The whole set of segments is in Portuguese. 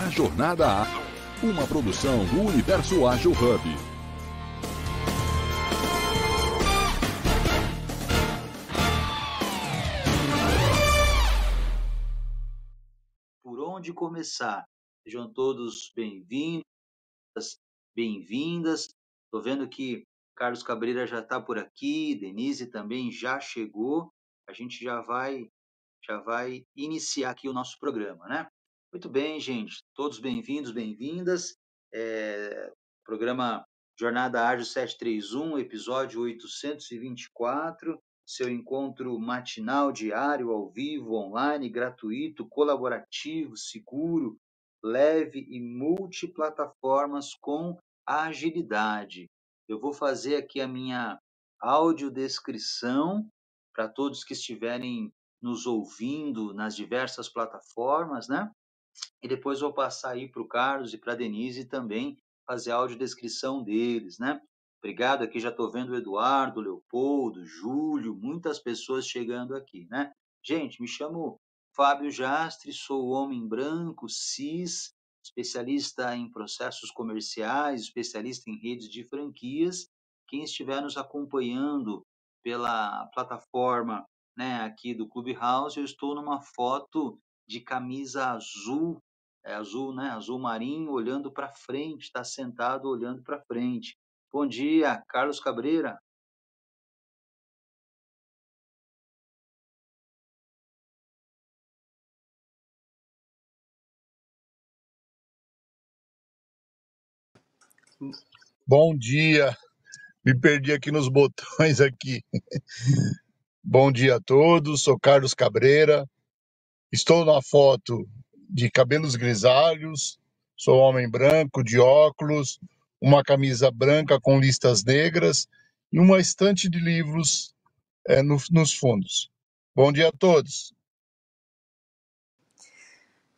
A Jornada A, uma produção do Universo Ágil Hub. Por onde começar? Sejam todos bem-vindos, bem-vindas. Estou vendo que Carlos Cabreira já está por aqui, Denise também já chegou. A gente já vai já vai iniciar aqui o nosso programa, né? Muito bem, gente. Todos bem-vindos, bem-vindas. É, programa Jornada Ágil 731, episódio 824. Seu encontro matinal, diário, ao vivo, online, gratuito, colaborativo, seguro, leve e multiplataformas com agilidade. Eu vou fazer aqui a minha audiodescrição para todos que estiverem nos ouvindo nas diversas plataformas, né? E depois vou passar aí para o Carlos e para a Denise também fazer a audiodescrição deles, né? Obrigado, aqui já estou vendo o Eduardo, Leopoldo, Júlio, muitas pessoas chegando aqui, né? Gente, me chamo Fábio Jastre, sou homem branco, cis, especialista em processos comerciais, especialista em redes de franquias. Quem estiver nos acompanhando pela plataforma né, aqui do Clubhouse, eu estou numa foto de camisa azul, é azul, né, azul marinho, olhando para frente, está sentado olhando para frente. Bom dia, Carlos Cabreira. Bom dia. Me perdi aqui nos botões aqui. Bom dia a todos. Sou Carlos Cabreira. Estou na foto de cabelos grisalhos. Sou homem branco, de óculos, uma camisa branca com listas negras e uma estante de livros é, no, nos fundos. Bom dia a todos.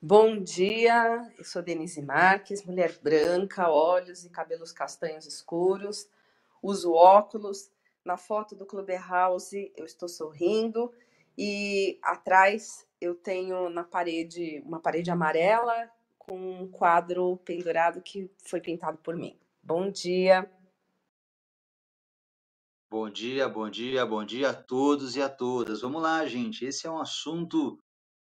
Bom dia, eu sou Denise Marques, mulher branca, olhos e cabelos castanhos escuros, uso óculos. Na foto do Clubhouse eu estou sorrindo e atrás eu tenho na parede uma parede amarela com um quadro pendurado que foi pintado por mim. Bom dia. Bom dia, bom dia, bom dia a todos e a todas. Vamos lá, gente. Esse é um assunto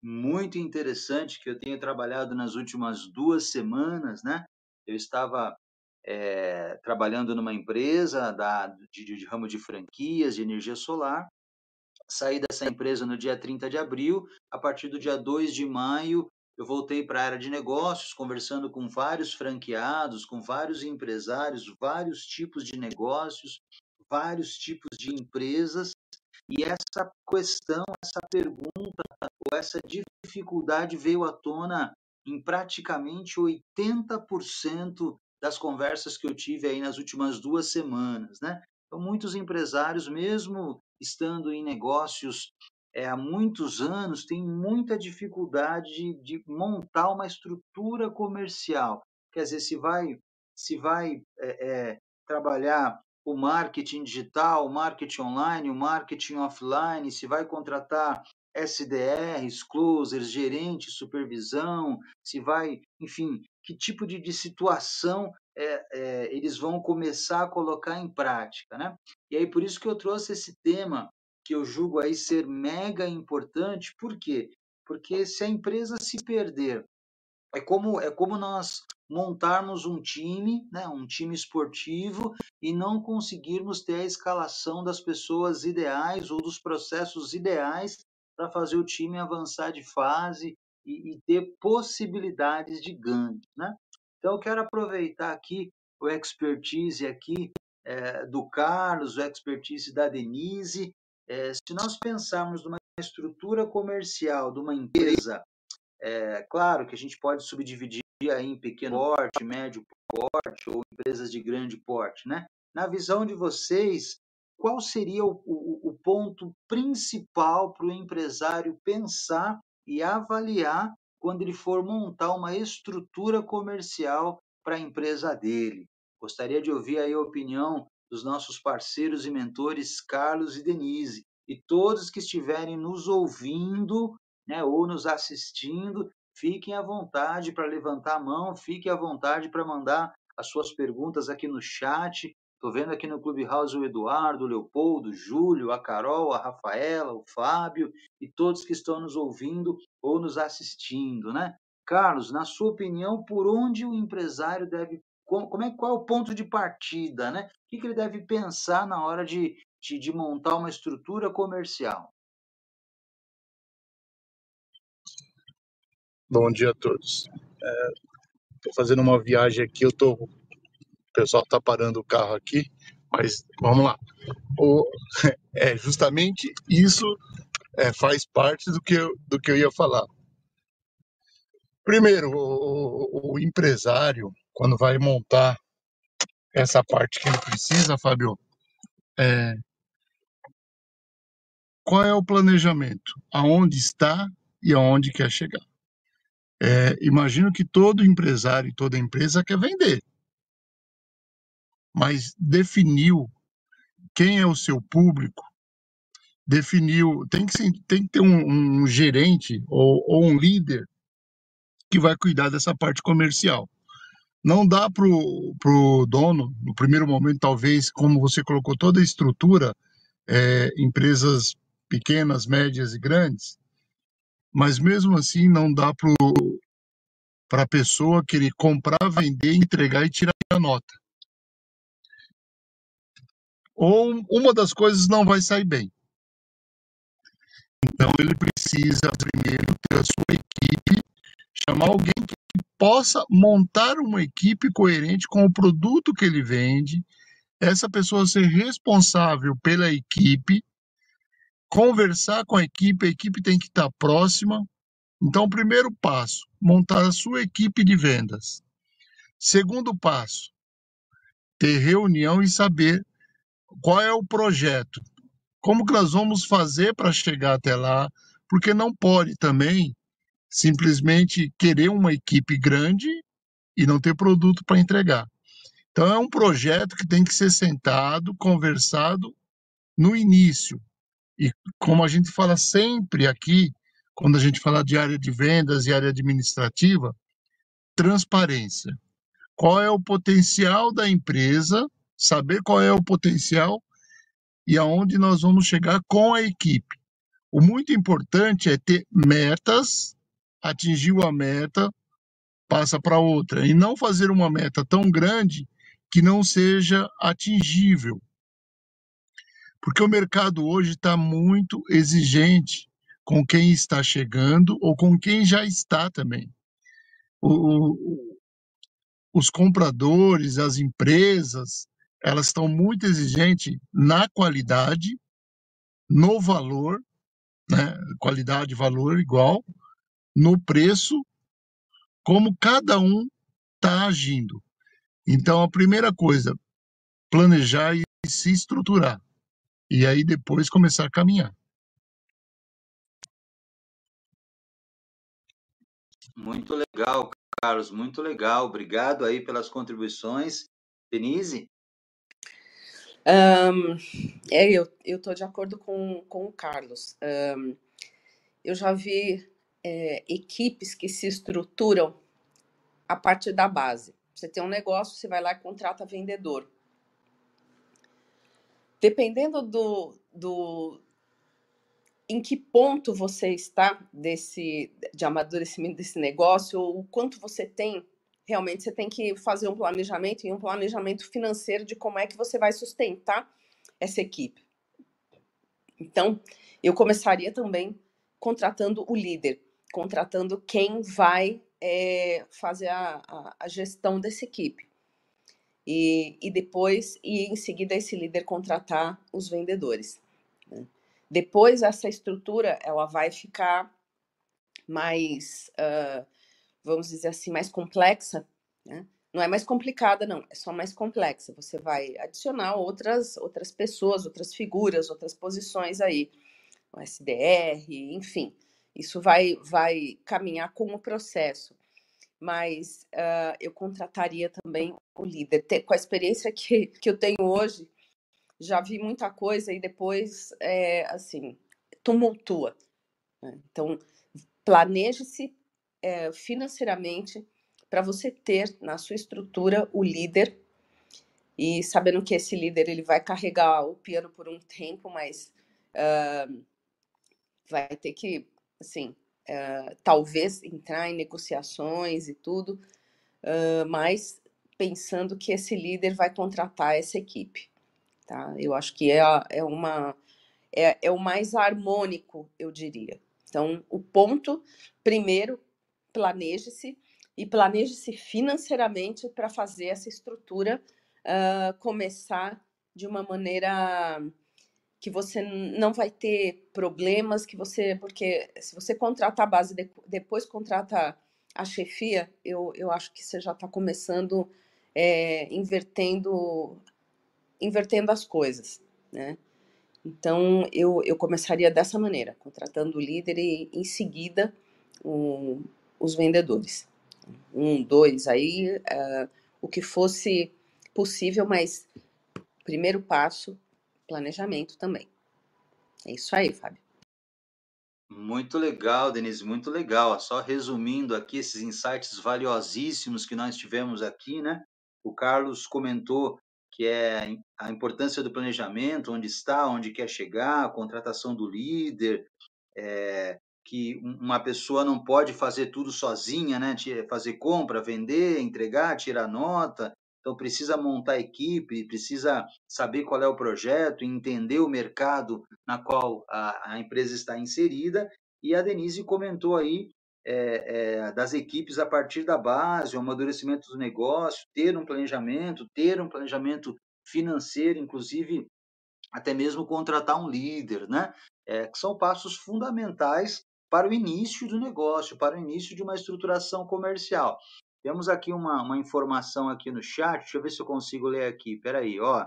muito interessante que eu tenho trabalhado nas últimas duas semanas, né? Eu estava é, trabalhando numa empresa da, de, de, ramo de franquias de energia solar. Saí dessa empresa no dia 30 de abril. A partir do dia 2 de maio, eu voltei para a área de negócios, conversando com vários franqueados, com vários empresários, vários tipos de negócios, vários tipos de empresas. E essa questão, essa pergunta, ou essa dificuldade veio à tona em praticamente 80% das conversas que eu tive aí nas últimas duas semanas, né? Então, muitos empresários, mesmo estando em negócios é, há muitos anos, têm muita dificuldade de, de, montar uma estrutura comercial. Quer dizer, se vai, se vai é, é, trabalhar o marketing digital, o marketing online, o marketing offline, se vai contratar SDRs, closers, gerente, supervisão, se vai, enfim, que tipo de, de situação é, é, eles vão começar a colocar em prática, né? E aí por isso que eu trouxe esse tema que eu julgo aí ser mega importante, por quê? Porque se a empresa se perder, é como é como nós montarmos um time, né, um time esportivo e não conseguirmos ter a escalação das pessoas ideais ou dos processos ideais para fazer o time avançar de fase e, e ter possibilidades de ganho, né? Então, eu quero aproveitar aqui o expertise aqui é, do Carlos, o expertise da Denise. É, se nós pensarmos numa estrutura comercial de uma empresa, é, claro que a gente pode subdividir aí em pequeno porte, médio porte ou empresas de grande porte, né? Na visão de vocês, qual seria o, o, o ponto principal para o empresário pensar e avaliar quando ele for montar uma estrutura comercial para a empresa dele. Gostaria de ouvir aí a opinião dos nossos parceiros e mentores Carlos e Denise e todos que estiverem nos ouvindo, né, ou nos assistindo, fiquem à vontade para levantar a mão, fiquem à vontade para mandar as suas perguntas aqui no chat. Estou vendo aqui no Clubhouse o Eduardo, o Leopoldo, o Júlio, a Carol, a Rafaela, o Fábio e todos que estão nos ouvindo ou nos assistindo, né? Carlos, na sua opinião, por onde o empresário deve como é qual é o ponto de partida, né? O que, que ele deve pensar na hora de, de, de montar uma estrutura comercial? Bom dia a todos. Estou é, fazendo uma viagem aqui, eu tô, o pessoal está parando o carro aqui, mas vamos lá. O, é justamente isso é, faz parte do que, eu, do que eu ia falar. Primeiro, o, o, o empresário, quando vai montar essa parte que ele precisa, Fábio, é, qual é o planejamento? Aonde está e aonde quer chegar? É, imagino que todo empresário e toda empresa quer vender, mas definiu quem é o seu público, definiu, tem que, tem que ter um, um gerente ou, ou um líder que vai cuidar dessa parte comercial. Não dá para o dono, no primeiro momento, talvez, como você colocou toda a estrutura, é, empresas pequenas, médias e grandes, mas mesmo assim não dá para a pessoa querer comprar, vender, entregar e tirar a nota. Ou uma das coisas não vai sair bem. Então ele precisa primeiro ter a sua equipe, chamar alguém que possa montar uma equipe coerente com o produto que ele vende, essa pessoa ser responsável pela equipe, conversar com a equipe, a equipe tem que estar próxima. Então, primeiro passo, montar a sua equipe de vendas. Segundo passo, ter reunião e saber qual é o projeto, como que nós vamos fazer para chegar até lá, porque não pode também simplesmente querer uma equipe grande e não ter produto para entregar. Então é um projeto que tem que ser sentado, conversado no início. E como a gente fala sempre aqui, quando a gente fala de área de vendas e área administrativa, transparência. Qual é o potencial da empresa, saber qual é o potencial e aonde nós vamos chegar com a equipe. O muito importante é ter metas atingiu a meta, passa para outra. E não fazer uma meta tão grande que não seja atingível. Porque o mercado hoje está muito exigente com quem está chegando ou com quem já está também. O, o, os compradores, as empresas, elas estão muito exigentes na qualidade, no valor, né? qualidade e valor igual, no preço, como cada um está agindo. Então, a primeira coisa, planejar e se estruturar. E aí depois começar a caminhar. Muito legal, Carlos, muito legal. Obrigado aí pelas contribuições. Denise? Um, é, eu estou de acordo com, com o Carlos. Um, eu já vi é, equipes que se estruturam a partir da base. Você tem um negócio, você vai lá e contrata vendedor. Dependendo do, do em que ponto você está desse de amadurecimento desse negócio, ou o quanto você tem, realmente você tem que fazer um planejamento e um planejamento financeiro de como é que você vai sustentar essa equipe. Então, eu começaria também contratando o líder contratando quem vai é, fazer a, a, a, gestão dessa equipe. E, e depois, e em seguida, esse líder contratar os vendedores. Né? Depois, essa estrutura ela vai ficar mais, uh, vamos dizer assim, mais complexa. Né? Não é mais complicada, não, é só mais complexa. Você vai adicionar outras, outras pessoas, outras figuras, outras posições aí, o SDR, enfim. Isso vai, vai caminhar com o processo. Mas uh, eu contrataria também o líder. Com a experiência que, que eu tenho hoje, já vi muita coisa e depois, é, assim, tumultua. Né? Então, planeje-se é, financeiramente para você ter na sua estrutura o líder e sabendo que esse líder ele vai carregar o piano por um tempo, mas uh, vai ter que, assim, uh, talvez entrar em negociações e tudo, uh, mas pensando que esse líder vai contratar essa equipe, tá? Eu acho que é, é uma é, é o mais harmônico, eu diria. Então, o ponto primeiro, planeje-se e planeje-se financeiramente para fazer essa estrutura uh, começar de uma maneira que você não vai ter problemas, que você, porque se você contrata a base depois contrata a chefia, eu, eu acho que você já está começando é, invertendo invertendo as coisas, né? Então eu, eu começaria dessa maneira, contratando o líder e em seguida um, os vendedores, um, dois, aí uh, o que fosse possível, mas primeiro passo, planejamento também. É isso aí, Fábio. Muito legal, Denise, muito legal. Só resumindo aqui esses insights valiosíssimos que nós tivemos aqui, né? O Carlos comentou que é a importância do planejamento, onde está, onde quer chegar, a contratação do líder, é, que uma pessoa não pode fazer tudo sozinha, né? Fazer compra, vender, entregar, tirar nota. Então, precisa montar equipe, precisa saber qual é o projeto, entender o mercado na qual a, a empresa está inserida. E a Denise comentou aí é, é, das equipes a partir da base, o amadurecimento do negócio, ter um planejamento, ter um planejamento financeiro, inclusive até mesmo contratar um líder, né? É, que são passos fundamentais para o início do negócio, para o início de uma estruturação comercial. Temos aqui uma, uma informação aqui no chat, deixa eu ver se eu consigo ler aqui. Peraí, ó.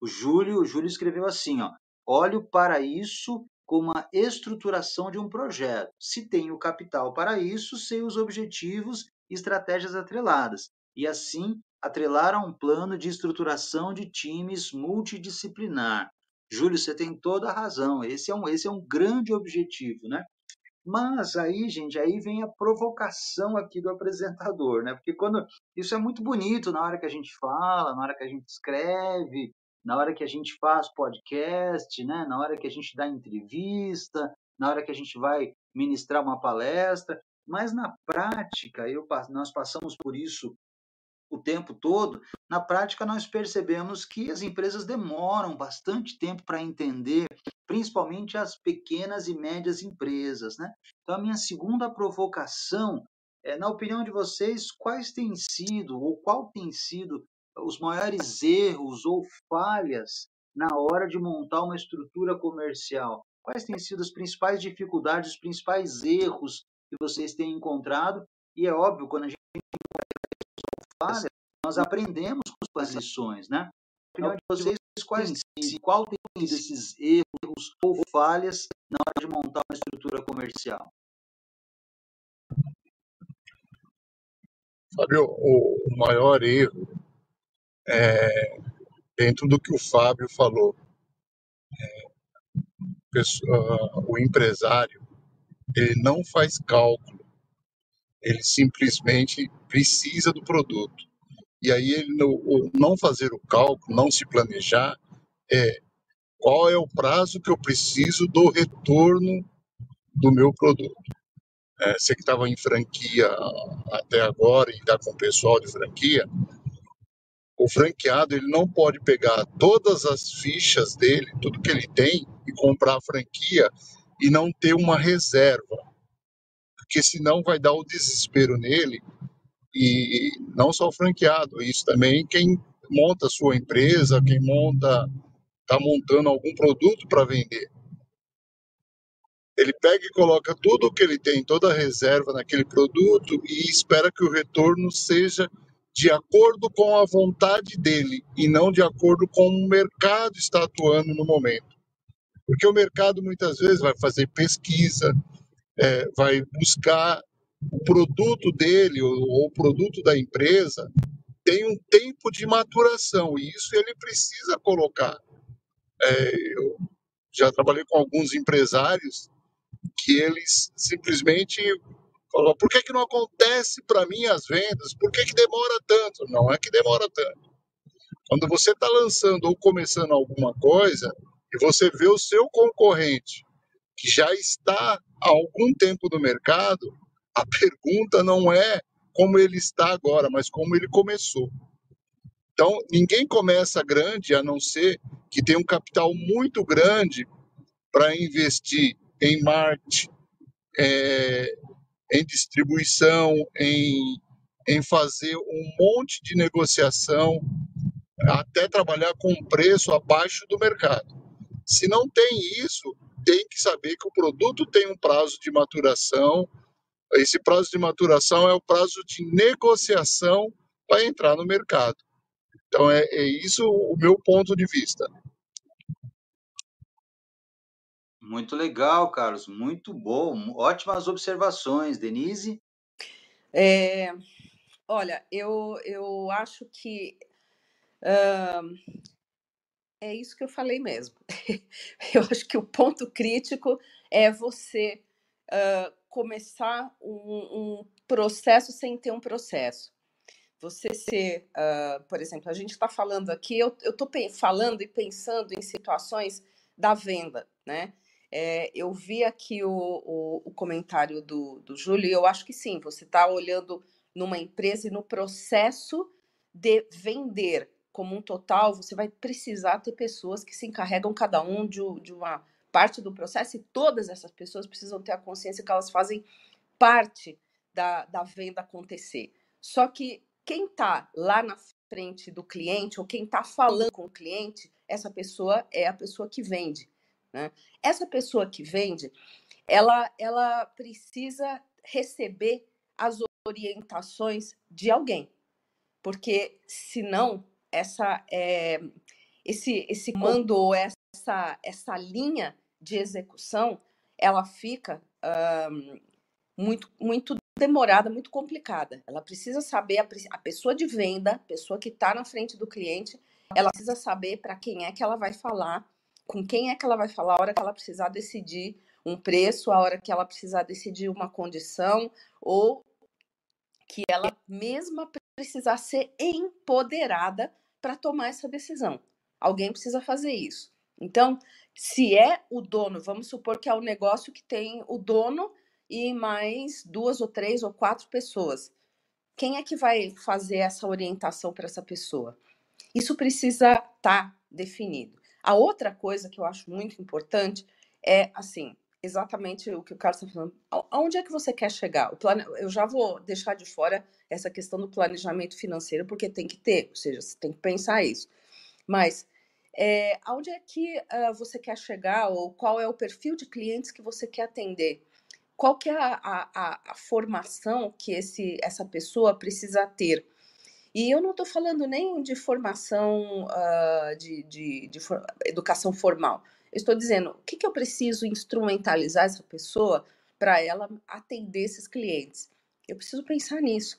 O Júlio, o Júlio escreveu assim, ó. Olho para isso como a estruturação de um projeto. Se tem o capital para isso, sei os objetivos e estratégias atreladas. E assim, atrelar a um plano de estruturação de times multidisciplinar. Júlio, você tem toda a razão. Esse é um, esse é um grande objetivo, né? Mas aí, gente, aí vem a provocação aqui do apresentador, né? Porque quando isso é muito bonito na hora que a gente fala, na hora que a gente escreve, na hora que a gente faz podcast, né? Na hora que a gente dá entrevista, na hora que a gente vai ministrar uma palestra, mas na prática, eu, nós passamos por isso o tempo todo, na prática nós percebemos que as empresas demoram bastante tempo para entender, principalmente as pequenas e médias empresas, né? Então a minha segunda provocação é, na opinião de vocês, quais têm sido ou qual tem sido os maiores erros ou falhas na hora de montar uma estrutura comercial? Quais têm sido as principais dificuldades, os principais erros que vocês têm encontrado? E é óbvio, quando a gente falha, nós aprendemos com as lições, né? Opinião de vocês, quais qual tem sido esses erros ou falhas na hora de montar uma estrutura comercial? Fábio, o, o maior erro é dentro do que o Fábio falou. É, pessoa, o empresário ele não faz cálculo ele simplesmente precisa do produto. E aí ele não, não fazer o cálculo, não se planejar, é qual é o prazo que eu preciso do retorno do meu produto. É, você que estava em franquia até agora e está com o pessoal de franquia, o franqueado ele não pode pegar todas as fichas dele, tudo que ele tem, e comprar a franquia e não ter uma reserva porque senão vai dar o desespero nele e não só o franqueado, isso também quem monta a sua empresa, quem monta, está montando algum produto para vender. Ele pega e coloca tudo o que ele tem, toda a reserva naquele produto e espera que o retorno seja de acordo com a vontade dele e não de acordo com o mercado está atuando no momento. Porque o mercado muitas vezes vai fazer pesquisa, é, vai buscar o produto dele ou, o produto da empresa tem um tempo de maturação e isso ele precisa colocar. É, eu já trabalhei com alguns empresários que eles simplesmente Falou, por que, que não acontece para mim as vendas? Por que, que demora tanto? Não é que demora tanto. Quando você está lançando ou começando alguma coisa e você vê o seu concorrente que já está há algum tempo no mercado, a pergunta não é como ele está agora, mas como ele começou. Então, ninguém começa grande a não ser que tenha um capital muito grande para investir em marketing, é, em distribuição, em, em fazer um monte de negociação, até trabalhar com preço abaixo do mercado. Se não tem isso, tem que saber que o produto tem um prazo de maturação. Esse prazo de maturação é o prazo de negociação para entrar no mercado. Então, é, é isso o meu ponto de vista. Muito legal, Carlos, muito bom. Ótimas observações, Denise. É, olha, eu, eu acho que uh, é isso que eu falei mesmo. eu acho que o ponto crítico é você uh, começar um, um processo sem ter um processo você ser, uh, por exemplo, a gente está falando aqui, eu estou falando e pensando em situações da venda, né? É, eu vi aqui o, o, o, comentário do, do Júlio e eu acho que sim, você está olhando numa empresa e no processo de vender como um total, você vai precisar ter pessoas que se encarregam cada um de, de uma parte do processo e todas essas pessoas precisam ter a consciência que elas fazem parte da, da venda acontecer. Só que quem está lá na frente do cliente ou quem está falando com o cliente, essa pessoa é a pessoa que vende. Né? Essa pessoa que vende, ela, ela precisa receber as orientações de alguém, porque senão essa é, esse esse mando ou essa essa linha de execução ela fica um, muito muito demorada, muito complicada. Ela precisa saber a, a pessoa de venda, a pessoa que está na frente do cliente, ela precisa saber para quem é que ela vai falar com quem é que ela vai falar a hora que ela precisar decidir um preço, a hora que ela precisar decidir uma condição, ou que ela mesma precisar ser empoderada para tomar essa decisão. Alguém precisa fazer isso. Então, se é o dono, vamos supor que é um negócio que tem o dono e mais duas ou três ou quatro pessoas. Quem é que vai fazer essa orientação para essa pessoa? Isso precisa estar tá definido. A outra coisa que eu acho muito importante é, assim, exatamente o que o Carlos está falando. Aonde é que você quer chegar? Plane... Eu já vou deixar de fora essa questão do planejamento financeiro, porque tem que ter, ou seja, você tem que pensar isso. Mas é, aonde é que uh, você quer chegar ou qual é o perfil de clientes que você quer atender? Qual que é a, a, a formação que esse, essa pessoa precisa ter? E eu não estou falando nem de formação, uh, de, de, de for educação formal. Estou dizendo o que, que eu preciso instrumentalizar essa pessoa para ela atender esses clientes. Eu preciso pensar nisso,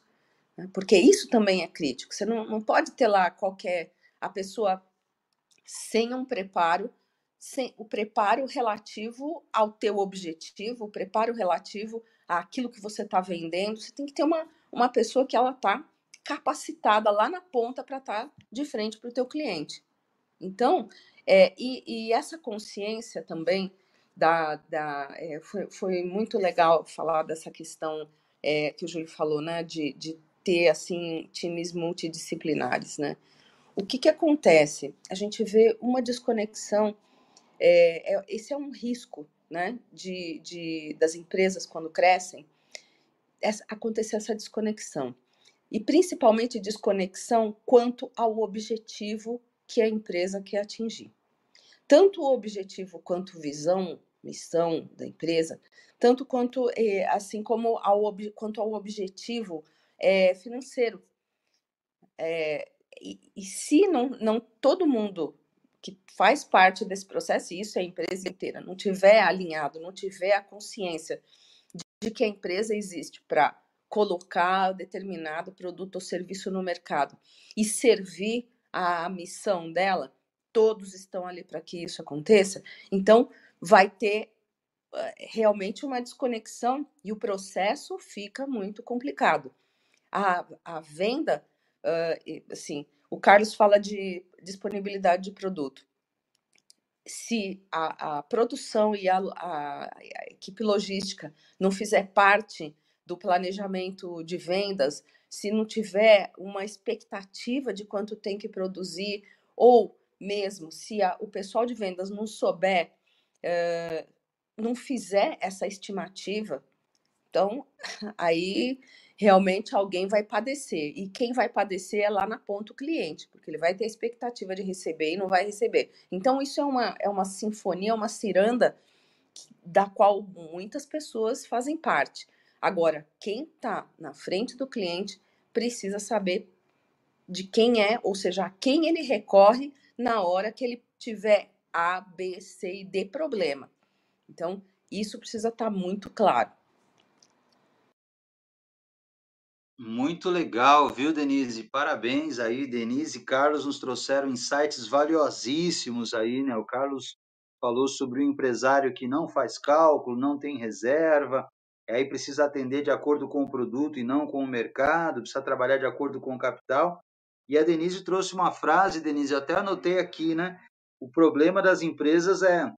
né? porque isso também é crítico. Você não, não pode ter lá qualquer a pessoa sem um preparo, sem o preparo relativo ao teu objetivo, o preparo relativo àquilo que você está vendendo. Você tem que ter uma, uma pessoa que ela está capacitada lá na ponta para estar tá de frente para o teu cliente. Então, é, e, e, essa consciência também da, da é, foi, foi, muito legal falar dessa questão é, que o Júlio falou, né, de, de ter assim times multidisciplinares, né? O que que acontece? A gente vê uma desconexão. É, é, esse é um risco, né, de, de das empresas quando crescem, essa, acontecer essa desconexão e principalmente desconexão quanto ao objetivo que a empresa quer atingir. Tanto o objetivo quanto visão, missão da empresa, tanto quanto eh, assim como ao quanto ao objetivo é, financeiro. É, e, e, se não, não todo mundo que faz parte desse processo, e isso é a empresa inteira, não tiver alinhado, não tiver a consciência de, de que a empresa existe para colocar determinado produto ou serviço no mercado e servir a missão dela, todos estão ali para que isso aconteça, então vai ter é, realmente uma desconexão e o processo fica muito complicado. A, a venda, uh, assim, o Carlos fala de disponibilidade de produto. Se a, a produção e a, a, a equipe logística não fizer parte do planejamento de vendas, se não tiver uma expectativa de quanto tem que produzir, ou mesmo se a, o pessoal de vendas não souber, uh, não fizer essa estimativa, então aí realmente alguém vai padecer. E quem vai padecer é lá na ponta o cliente, porque ele vai ter expectativa de receber e não vai receber. Então, isso é uma, é uma sinfonia, uma ciranda da qual muitas pessoas fazem parte. Agora, quem está na frente do cliente precisa saber de quem é, ou seja, a quem ele recorre na hora que ele tiver A, B, C e D problema. Então, isso precisa estar tá muito claro. Muito legal, viu, Denise? Parabéns aí, Denise e Carlos nos trouxeram insights valiosíssimos aí, né? O Carlos falou sobre o empresário que não faz cálculo, não tem reserva, aí precisa atender de acordo com o produto e não com o mercado, precisa trabalhar de acordo com o capital. E a Denise trouxe uma frase, Denise, eu até anotei aqui, né? O problema das empresas é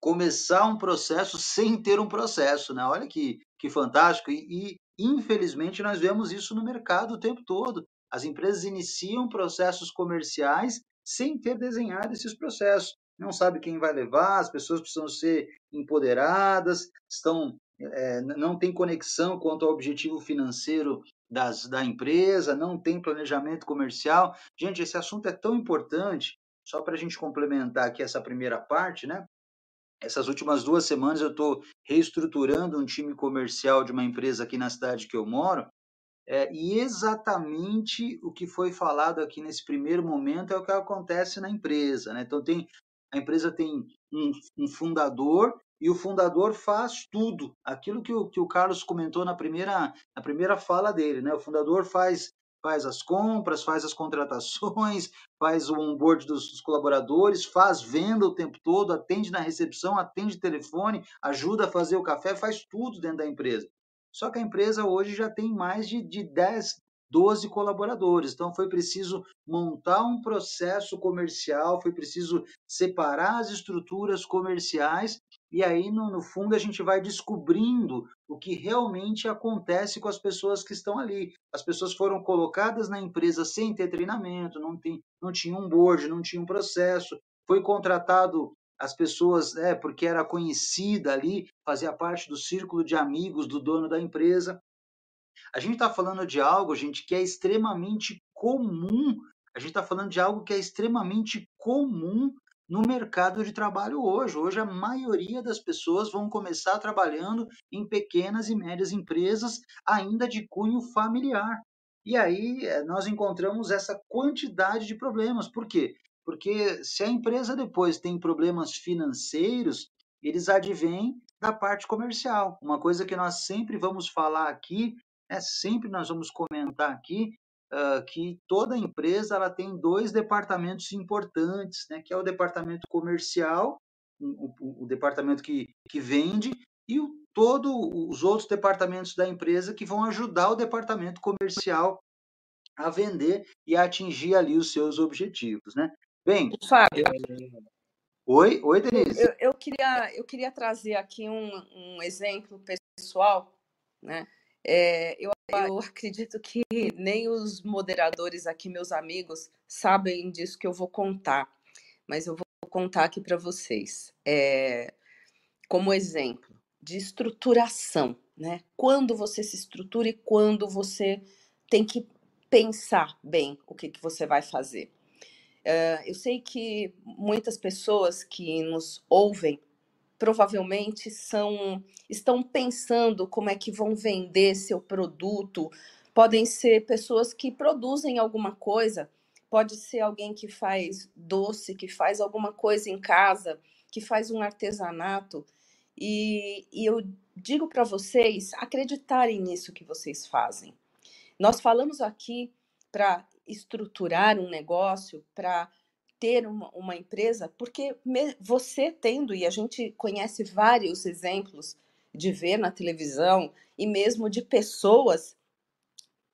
começar um processo sem ter um processo, né? Olha que, que fantástico. E, e Infelizmente, nós vemos isso no mercado o tempo todo. As empresas iniciam processos comerciais sem ter desenhado esses processos. Não sabe quem vai levar, as pessoas precisam ser empoderadas, estão é, não tem conexão quanto ao objetivo financeiro das, da empresa, não tem planejamento comercial. Gente, esse assunto é tão importante, só para a gente complementar aqui essa primeira parte, né? Essas últimas duas semanas eu estou reestruturando um time comercial de uma empresa aqui na cidade que eu moro, é, e exatamente o que foi falado aqui nesse primeiro momento é o que acontece na empresa. Né? Então, tem, a empresa tem um, um fundador e o fundador faz tudo, aquilo que o, que o Carlos comentou na primeira, na primeira fala dele. Né? O fundador faz faz as compras, faz as contratações, faz o onboard dos, dos, colaboradores, faz venda o tempo todo, atende na recepção, atende telefone, ajuda a fazer o café, faz tudo dentro da empresa. Só que a empresa hoje já tem mais de, de 10, 12 colaboradores. Então foi preciso montar um processo comercial, foi preciso separar as estruturas comerciais e aí, no, no, fundo, a gente vai descobrindo o que realmente acontece com as pessoas que estão ali. As pessoas foram colocadas na empresa sem ter treinamento, não, tem, não tinha um board, não tinha um processo. Foi contratado as pessoas, é, porque era conhecida ali, fazia parte do círculo de amigos do dono da empresa. A gente está falando de algo, gente, que é extremamente comum. A gente está falando de algo que é extremamente comum no mercado de trabalho hoje. Hoje, a maioria das pessoas vão começar trabalhando em pequenas e médias empresas, ainda de cunho familiar. E aí eh, nós encontramos essa quantidade de problemas. Por quê? Porque se a empresa depois tem problemas financeiros, eles advêm da parte comercial. Uma coisa que nós sempre vamos falar aqui, é sempre nós vamos comentar aqui, uh, que toda empresa ela tem dois departamentos importantes, né, que é o departamento comercial, o, o, o departamento que, que vende, e o, todos os outros departamentos da empresa que vão ajudar o departamento comercial a vender e a atingir ali os seus objetivos, né? Bem, Fábio. Oi, oi, Denise. Eu, eu, queria, eu queria trazer aqui um, um exemplo pessoal, né? É, eu, eu acredito que nem os moderadores aqui, meus amigos, sabem disso que eu vou contar, mas eu vou contar aqui para vocês. É, como exemplo de estruturação, né? Quando você se estrutura e quando você tem que pensar bem o que, que você vai fazer. É, eu sei que muitas pessoas que nos ouvem provavelmente são estão pensando como é que vão vender seu produto. Podem ser pessoas que produzem alguma coisa, pode ser alguém que faz doce, que faz alguma coisa em casa, que faz um artesanato. E, e eu digo para vocês acreditarem nisso que vocês fazem. Nós falamos aqui para estruturar um negócio, para ter uma, uma empresa, porque me, você tendo, e a gente conhece vários exemplos de ver na televisão e mesmo de pessoas,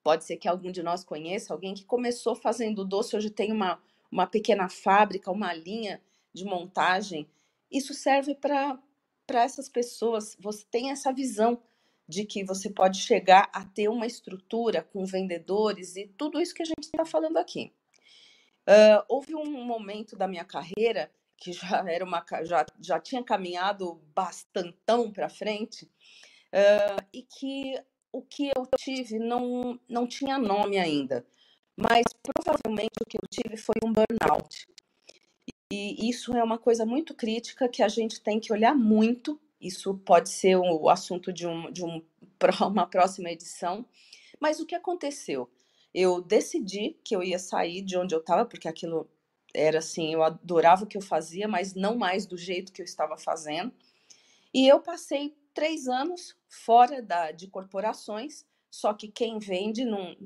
pode ser que algum de nós conheça alguém que começou fazendo doce, hoje tem uma, uma pequena fábrica, uma linha de montagem. Isso serve para essas pessoas. Você tem essa visão de que você pode chegar a ter uma estrutura com vendedores e tudo isso que a gente está falando aqui. Uh, houve um momento da minha carreira que já era uma já, já tinha caminhado bastantão para frente uh, e que o que eu tive não não tinha nome ainda, mas provavelmente o que eu tive foi um burnout. E isso é uma coisa muito crítica que a gente tem que olhar muito isso pode ser o assunto de, um, de um, uma próxima edição. Mas o que aconteceu? Eu decidi que eu ia sair de onde eu estava, porque aquilo era assim, eu adorava o que eu fazia, mas não mais do jeito que eu estava fazendo. E eu passei três anos fora da, de corporações, só que quem vende não,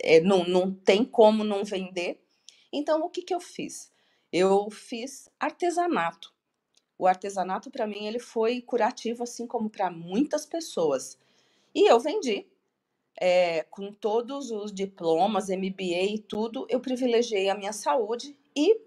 é, não, não tem como não vender. Então, o que, que eu fiz? Eu fiz artesanato o artesanato para mim ele foi curativo assim como para muitas pessoas. E eu vendi é, com todos os diplomas, MBA e tudo, eu privilegiei a minha saúde e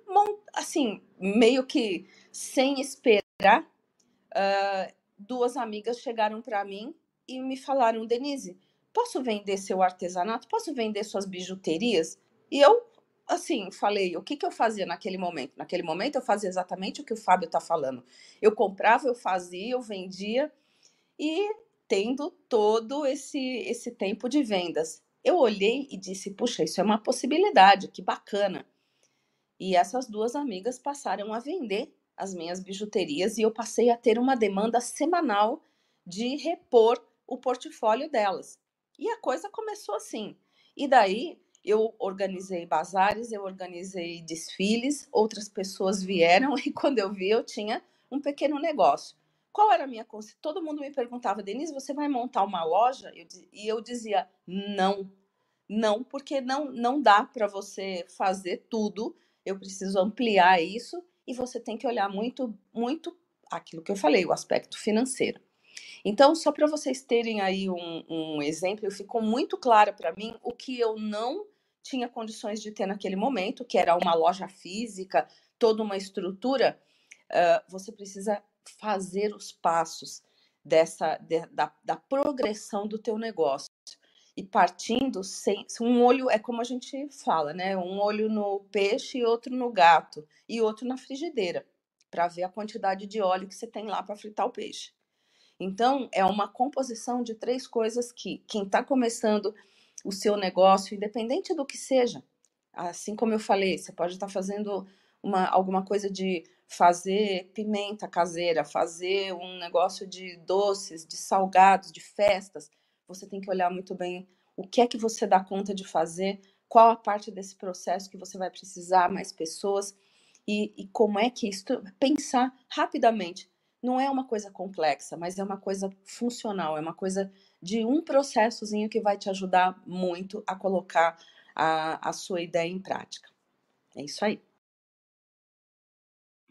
assim meio que sem esperar, uh, duas amigas chegaram para mim e me falaram, Denise, posso vender seu artesanato? Posso vender suas bijuterias? E eu assim, falei, o que, que eu fazia naquele momento? Naquele momento eu fazia exatamente o que o Fábio está falando. Eu comprava, eu fazia, eu vendia e tendo todo esse, esse tempo de vendas. Eu olhei e disse, puxa, isso é uma possibilidade, que bacana. E essas duas amigas passaram a vender as minhas bijuterias e eu passei a ter uma demanda semanal de repor o portfólio delas. E a coisa começou assim. E daí eu organizei bazares, eu organizei desfiles, outras pessoas vieram e quando eu vi, eu tinha um pequeno negócio. Qual era a minha consciência? Todo mundo me perguntava, Denise, você vai montar uma loja? Eu, e eu dizia, não, não, porque não, não dá para você fazer tudo. Eu preciso ampliar isso e você tem que olhar muito, muito aquilo que eu falei, o aspecto financeiro. Então, só para vocês terem aí um, um exemplo, ficou muito claro para mim o que eu não tinha condições de ter naquele momento, que era uma loja física, toda uma estrutura, uh, você precisa fazer os passos dessa de, da, da progressão do teu negócio e partindo sem um olho é como a gente fala, né? Um olho no peixe e outro no gato e outro na frigideira para ver a quantidade de óleo que você tem lá para fritar o peixe. Então é uma composição de três coisas que quem está começando o seu negócio, independente do que seja. Assim como eu falei, você pode estar fazendo uma, alguma coisa de fazer pimenta caseira, fazer um negócio de doces, de salgados, de festas. Você tem que olhar muito bem o que é que você dá conta de fazer, qual a parte desse processo que você vai precisar mais pessoas e, e como é que isso pensar rapidamente. Não é uma coisa complexa, mas é uma coisa funcional, é uma coisa de um processozinho que vai te ajudar muito a colocar a, a sua ideia em prática. É isso aí.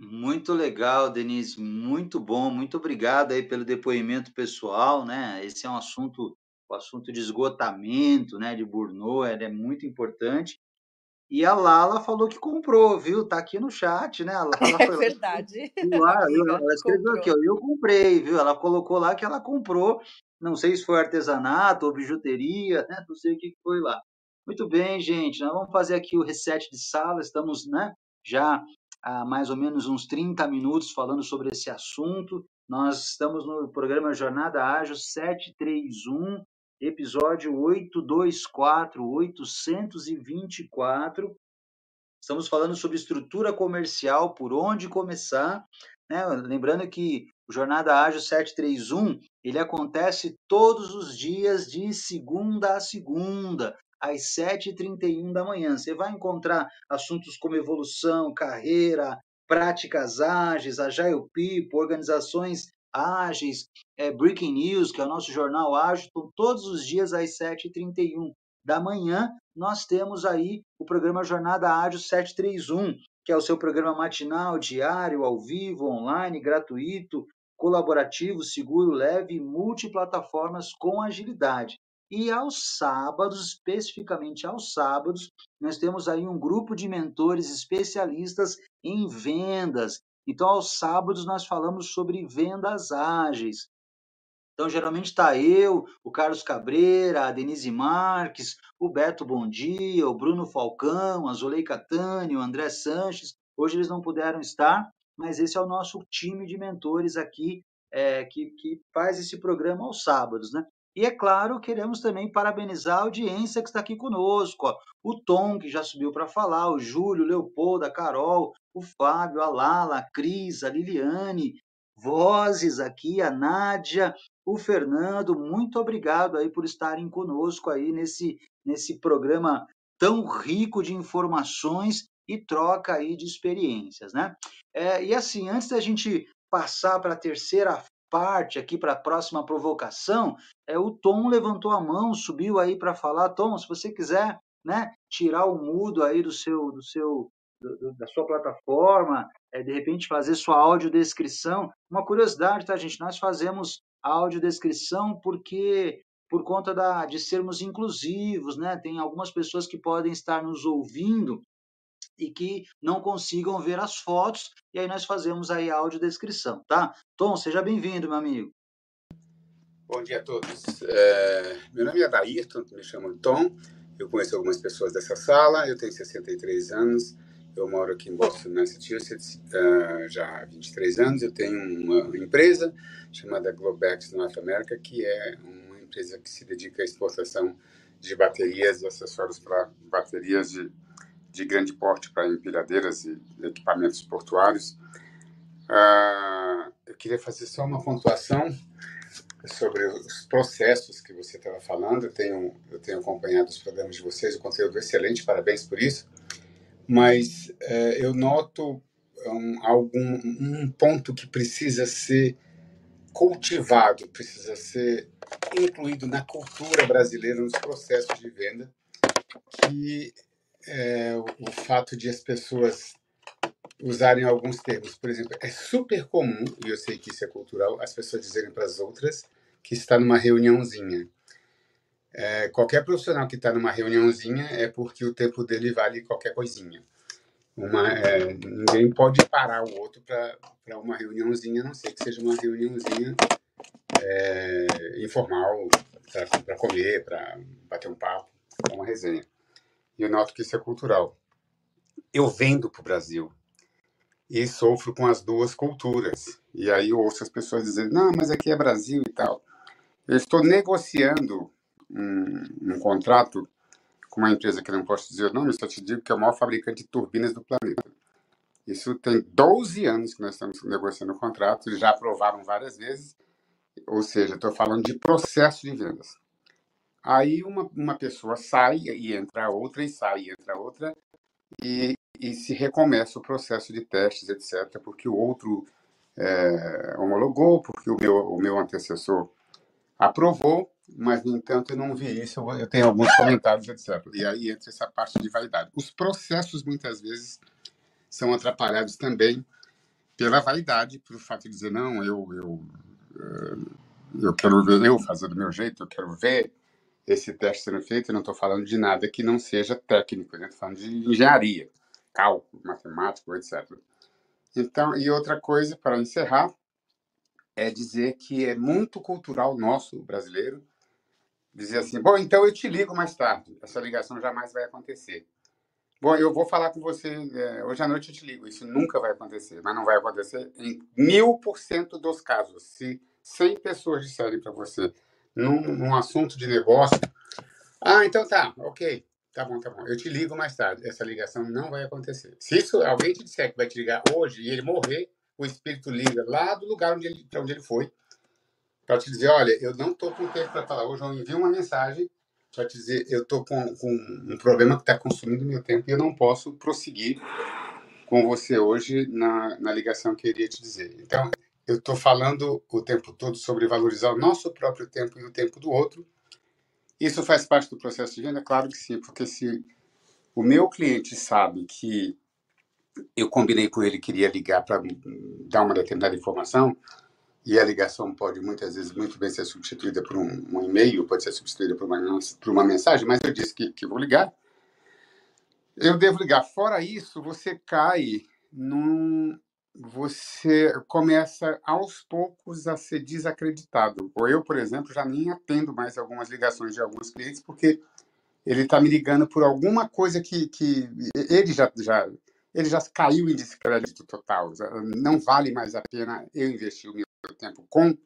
Muito legal, Denise, muito bom, muito obrigado aí pelo depoimento pessoal, né? Esse é um assunto, o assunto de esgotamento, né, de burnout, é muito importante. E a Lala falou que comprou, viu? Tá aqui no chat, né? A Lala é foi verdade. Lá, ela escreveu aqui, ó, eu comprei, viu? Ela colocou lá que ela comprou não sei se foi artesanato ou bijuteria, né? não sei o que foi lá. Muito bem, gente, nós vamos fazer aqui o reset de sala, estamos né, já há mais ou menos uns 30 minutos falando sobre esse assunto. Nós estamos no programa Jornada Ágil 731, episódio 824, 824. Estamos falando sobre estrutura comercial, por onde começar. Né? Lembrando que o Jornada Ágil 731 ele acontece todos os dias de segunda a segunda, às 7h31 da manhã. Você vai encontrar assuntos como evolução, carreira, práticas ágeis, Agile People, organizações ágeis, é, Breaking News, que é o nosso jornal ágil, então, todos os dias às 7h31 da manhã, nós temos aí o programa Jornada Ágil 731. que é o seu programa matinal, diário, ao vivo, online, gratuito, colaborativo, seguro, leve, multiplataformas com agilidade. E aos sábados, especificamente aos sábados, nós temos aí um grupo de mentores especialistas em vendas. Então, aos sábados, nós falamos sobre vendas ágeis. Então, geralmente está eu, o Carlos Cabreira, a Denise Marques, o Beto Bom Dia, o Bruno Falcão, a Zolei Catani, o André Sanches. Hoje eles não puderam estar, mas esse é o nosso time de mentores aqui é, que, que faz esse programa aos sábados, né? E é claro, queremos também parabenizar a audiência que está aqui conosco. Ó. O Tom, que já subiu para falar, o Júlio, o Leopoldo, a Carol, o Fábio, a Lala, a Cris, a Liliane, vozes aqui, a Nádia, o Fernando. Muito obrigado aí por estarem conosco aí nesse, nesse programa tão rico de informações e troca aí de experiências, né? É, e assim, antes da gente passar para a terceira parte aqui para a próxima provocação, é o Tom levantou a mão, subiu aí para falar, Tom, se você quiser, né, tirar o mudo aí do seu do seu do, da sua plataforma, é, de repente fazer sua audiodescrição. Uma curiosidade, tá, gente? Nós fazemos audiodescrição porque por conta da, de sermos inclusivos, né? Tem algumas pessoas que podem estar nos ouvindo e que não consigam ver as fotos, e aí nós fazemos aí a audiodescrição, tá? Tom, seja bem-vindo, meu amigo. Bom dia a todos. É, meu nome é Daírton, me chamo Tom, eu conheço algumas pessoas dessa sala, eu tenho 63 anos, eu moro aqui em Boston, Massachusetts, uh, já há 23 anos, eu tenho uma empresa chamada Globex North America, que é uma empresa que se dedica à exportação de baterias e acessórios para baterias de de grande porte para empilhadeiras e equipamentos portuários. Uh, eu queria fazer só uma pontuação sobre os processos que você estava falando. Eu tenho, eu tenho acompanhado os programas de vocês, o conteúdo é excelente, parabéns por isso. Mas uh, eu noto um, algum um ponto que precisa ser cultivado, precisa ser incluído na cultura brasileira, nos processos de venda, que é, o fato de as pessoas usarem alguns termos. Por exemplo, é super comum, e eu sei que isso é cultural, as pessoas dizerem para as outras que está numa reuniãozinha. É, qualquer profissional que está numa reuniãozinha é porque o tempo dele vale qualquer coisinha. Uma, é, ninguém pode parar o outro para uma reuniãozinha, a não ser que seja uma reuniãozinha é, informal, para comer, para bater um papo, uma resenha. E eu noto que isso é cultural. Eu vendo para o Brasil e sofro com as duas culturas. E aí eu ouço as pessoas dizendo: não, mas aqui é Brasil e tal. Eu estou negociando um, um contrato com uma empresa que não posso dizer o nome, só te digo que é o maior fabricante de turbinas do planeta. Isso tem 12 anos que nós estamos negociando o contrato, eles já aprovaram várias vezes, ou seja, estou falando de processo de vendas. Aí uma, uma pessoa sai e entra outra, e sai e entra outra, e, e se recomeça o processo de testes, etc., porque o outro é, homologou, porque o meu, o meu antecessor aprovou, mas, no entanto, eu não vi isso, eu, eu tenho alguns comentários, etc. E aí entra essa parte de vaidade. Os processos, muitas vezes, são atrapalhados também pela vaidade, pelo fato de dizer, não, eu, eu, eh, eu quero ver eu fazer do meu jeito, eu quero ver esse teste sendo feito, eu não estou falando de nada que não seja técnico, estou falando de engenharia, cálculo, matemática, etc. Então, e outra coisa, para encerrar, é dizer que é muito cultural nosso, brasileiro, dizer assim, bom, então eu te ligo mais tarde, essa ligação jamais vai acontecer. Bom, eu vou falar com você, é, hoje à noite eu te ligo, isso nunca vai acontecer, mas não vai acontecer em mil por cento dos casos. Se 100 pessoas disserem para você, num, num assunto de negócio. Ah, então tá, ok. Tá bom, tá bom. Eu te ligo mais tarde. Essa ligação não vai acontecer. Se isso alguém te disser que vai te ligar hoje e ele morrer, o espírito liga lá do lugar onde ele, onde ele foi, para te dizer, olha, eu não tô com tempo para falar hoje, eu envio uma mensagem para te dizer, eu tô com, com um problema que está consumindo meu tempo e eu não posso prosseguir com você hoje na, na ligação que eu iria te dizer. Então, eu estou falando o tempo todo sobre valorizar o nosso próprio tempo e o tempo do outro. Isso faz parte do processo de venda? Claro que sim, porque se o meu cliente sabe que eu combinei com ele que iria ligar para dar uma determinada informação, e a ligação pode muitas vezes muito bem ser substituída por um, um e-mail, pode ser substituída por uma, por uma mensagem, mas eu disse que, que vou ligar. Eu devo ligar. Fora isso, você cai num. Você começa aos poucos a ser desacreditado. Ou eu, por exemplo, já nem atendo mais algumas ligações de alguns clientes, porque ele está me ligando por alguma coisa que, que ele já, já ele já caiu em descrédito total. Não vale mais a pena eu investir o meu tempo com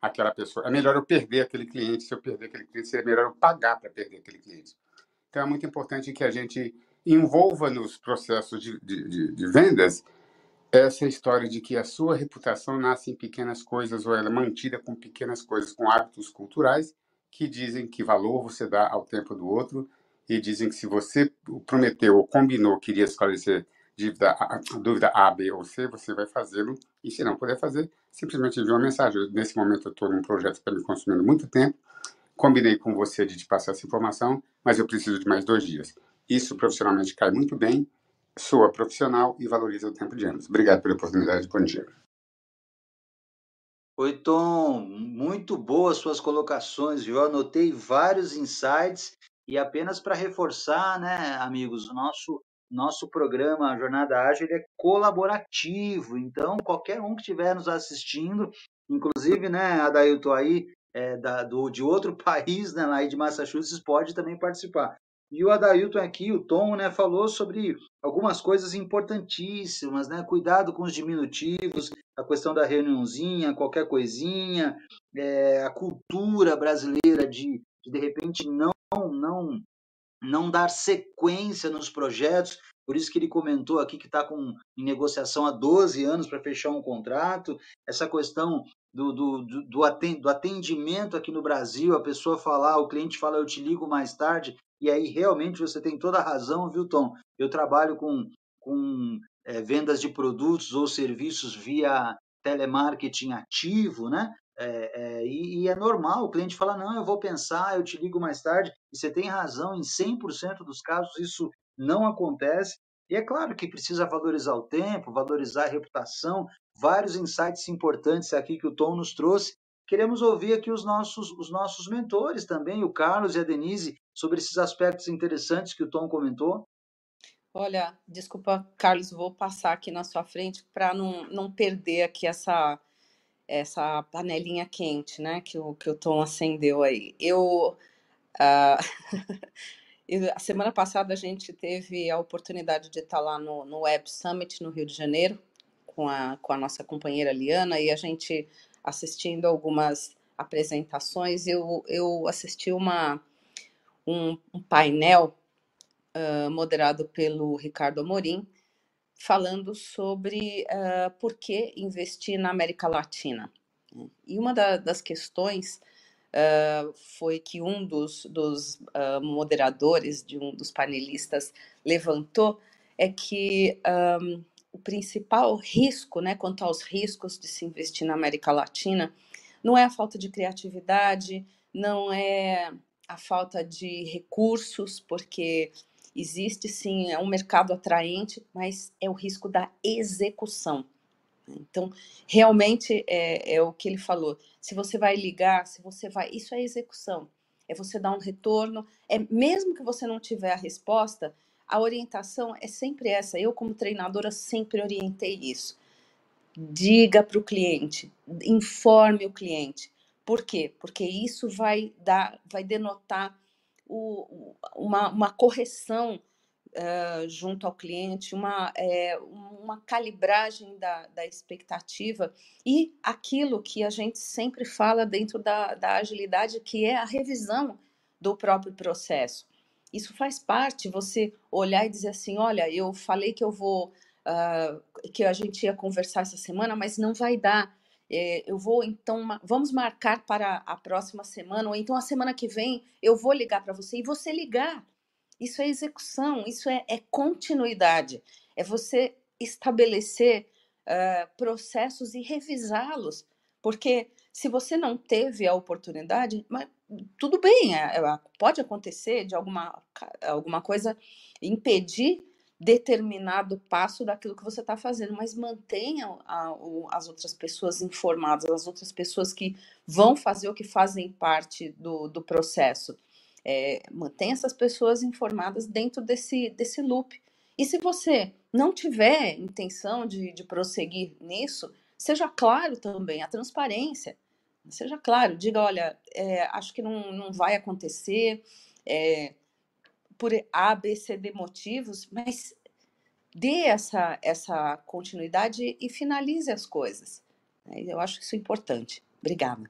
aquela pessoa. É melhor eu perder aquele cliente. Se eu perder aquele cliente, seria melhor eu pagar para perder aquele cliente. Então é muito importante que a gente envolva nos processos de, de, de, de vendas essa história de que a sua reputação nasce em pequenas coisas ou ela é mantida com pequenas coisas, com hábitos culturais que dizem que valor você dá ao tempo do outro e dizem que se você prometeu ou combinou que iria esclarecer dívida, dúvida A, B ou C, você vai fazê-lo. E se não puder fazer, simplesmente envie uma mensagem. Nesse momento eu estou num projeto que está me consumindo muito tempo. Combinei com você de te passar essa informação, mas eu preciso de mais dois dias. Isso profissionalmente cai muito bem, soa profissional e valoriza o tempo de ambos. Obrigado pela oportunidade. Bom dia. Oi, Tom. Muito boas suas colocações, viu? Eu anotei vários insights e apenas para reforçar, né, amigos, o nosso nosso programa Jornada Ágil é colaborativo, então qualquer um que estiver nos assistindo, inclusive, né, Adailton aí, é, da, do, de outro país, né, lá de Massachusetts, pode também participar. E o Adailton aqui, o Tom, né, falou sobre algumas coisas importantíssimas, né? Cuidado com os diminutivos, a questão da reuniãozinha, qualquer coisinha, é, a cultura brasileira de, de, de repente, não, não não dar sequência nos projetos, por isso que ele comentou aqui que está em negociação há 12 anos para fechar um contrato, essa questão do, do, do, atendimento aqui no Brasil, a pessoa falar, o cliente fala, eu te ligo mais tarde, e aí realmente você tem toda a razão, viu, Tom? Eu trabalho com, com é, vendas de produtos ou serviços via telemarketing ativo, né? É, é, e, e, é normal, o cliente fala, não, eu vou pensar, eu te ligo mais tarde, e você tem razão, em 100% dos casos isso não acontece, e é claro que precisa valorizar o tempo, valorizar a reputação, vários insights importantes aqui que o Tom nos trouxe, queremos ouvir aqui os nossos, os nossos mentores também, o Carlos e a Denise, sobre esses aspectos interessantes que o Tom comentou. Olha, desculpa, Carlos, vou passar aqui na sua frente para não, não perder aqui essa essa panelinha quente, né, que o, que o Tom acendeu aí. Eu, uh, a semana passada a gente teve a oportunidade de estar lá no, no Web Summit no Rio de Janeiro com a, com a nossa companheira Liana e a gente assistindo algumas apresentações, eu, eu assisti uma, um, painel uh, moderado pelo Ricardo Amorim, falando sobre uh, por que investir na América Latina. E uma da, das questões uh, foi que um dos, dos uh, moderadores, de um dos panelistas, levantou é que um, o principal risco, né, quanto aos riscos de se investir na América Latina, não é a falta de criatividade, não é a falta de recursos, porque Existe sim, é um mercado atraente, mas é o risco da execução. Então, realmente é, é, o que ele falou. Se você vai ligar, se você vai. Isso é execução. É você dar um retorno. É mesmo que você não tiver a resposta, a orientação é sempre essa. Eu, como treinadora, sempre orientei isso. Diga para o cliente, informe o cliente. Por quê? Porque isso vai dar, vai denotar o, uma, uma correção uh, junto ao cliente, uma, é, uma calibragem da, da expectativa e aquilo que a gente sempre fala dentro da, da agilidade, que é a revisão do próprio processo. Isso faz parte, você olhar e dizer assim, olha, eu falei que eu vou, uh, que a gente ia conversar essa semana, mas não vai dar. É, eu vou então, vamos marcar para a próxima semana, ou então a semana que vem eu vou ligar para você e você ligar. Isso é execução, isso é, é continuidade, é você estabelecer uh, processos e revisá-los, porque se você não teve a oportunidade, mas tudo bem, é, é, pode acontecer de alguma, alguma coisa impedir determinado passo daquilo que você está fazendo, mas mantenha a, as outras pessoas informadas, as outras pessoas que vão fazer o que fazem parte do, do processo. É, mantenha essas pessoas informadas dentro desse, desse loop. E se você não tiver intenção de, de prosseguir nisso, seja claro também, a transparência. Seja claro, diga, olha, é, acho que não, não vai acontecer, é, por A, B, C, D motivos, mas dê essa, essa continuidade e finalize as coisas. Né? Eu acho isso importante. Obrigada.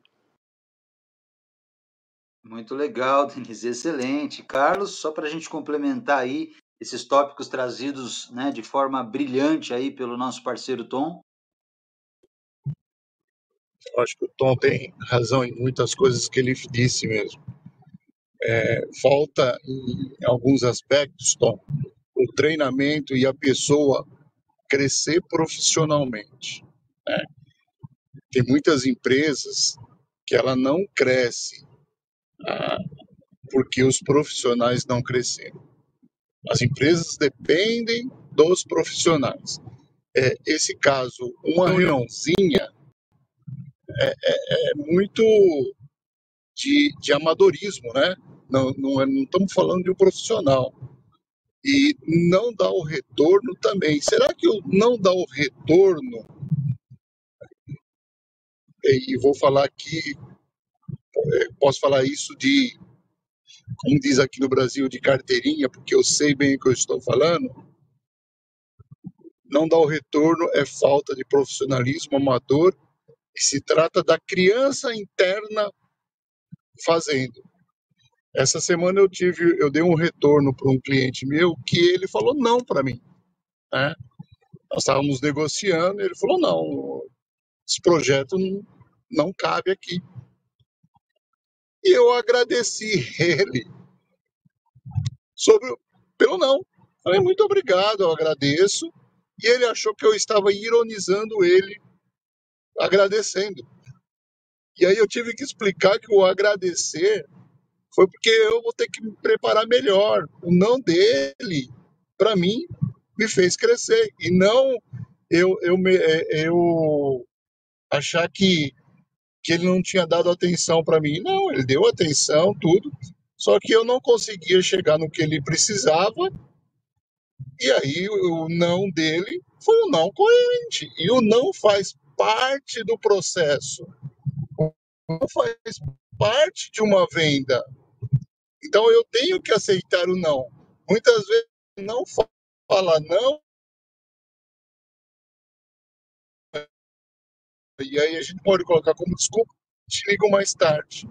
Muito legal, Denise, excelente. Carlos, só para a gente complementar aí esses tópicos trazidos né, de forma brilhante aí pelo nosso parceiro Tom. Acho que o Tom tem razão em muitas coisas que ele disse mesmo é, falta em alguns aspectos, Tom, o treinamento e a pessoa crescer profissionalmente. Né? Tem muitas empresas que ela não cresce ah, porque os profissionais não cresceram. As empresas dependem dos profissionais. É, esse caso, uma reuniãozinha é, é, é muito de, de amadorismo, né? Não, não, é, não estamos falando de um profissional. E não dá o retorno também. Será que o não dá o retorno? E vou falar aqui, é, posso falar isso de, como diz aqui no Brasil, de carteirinha, porque eu sei bem o que eu estou falando. Não dá o retorno é falta de profissionalismo amador e se trata da criança interna fazendo. Essa semana eu tive, eu dei um retorno para um cliente meu que ele falou não para mim. Né? Nós estávamos negociando, ele falou não, esse projeto não, não cabe aqui. E eu agradeci ele sobre pelo não. Falei muito obrigado, eu agradeço. E ele achou que eu estava ironizando ele, agradecendo. E aí eu tive que explicar que o agradecer foi porque eu vou ter que me preparar melhor. O não dele, para mim, me fez crescer. E não eu, eu, me, é, eu achar que, que ele não tinha dado atenção para mim. Não, ele deu atenção, tudo. Só que eu não conseguia chegar no que ele precisava. E aí o não dele foi um não coerente. E o não faz parte do processo. Não faz parte de uma venda. Então eu tenho que aceitar o não. Muitas vezes não fala não. E aí a gente pode colocar como desculpa, te ligo mais tarde.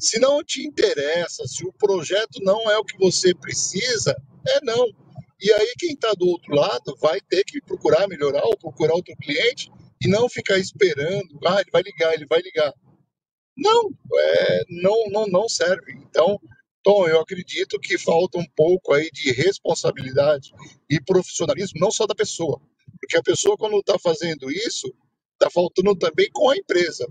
Se não te interessa, se o projeto não é o que você precisa, é não. E aí quem está do outro lado vai ter que procurar melhorar ou procurar outro cliente e não ficar esperando, ah, ele vai ligar, ele vai ligar. Não, é, não, não, não serve. Então, Tom, eu acredito que falta um pouco aí de responsabilidade e profissionalismo, não só da pessoa. Porque a pessoa, quando está fazendo isso, está faltando também com a empresa.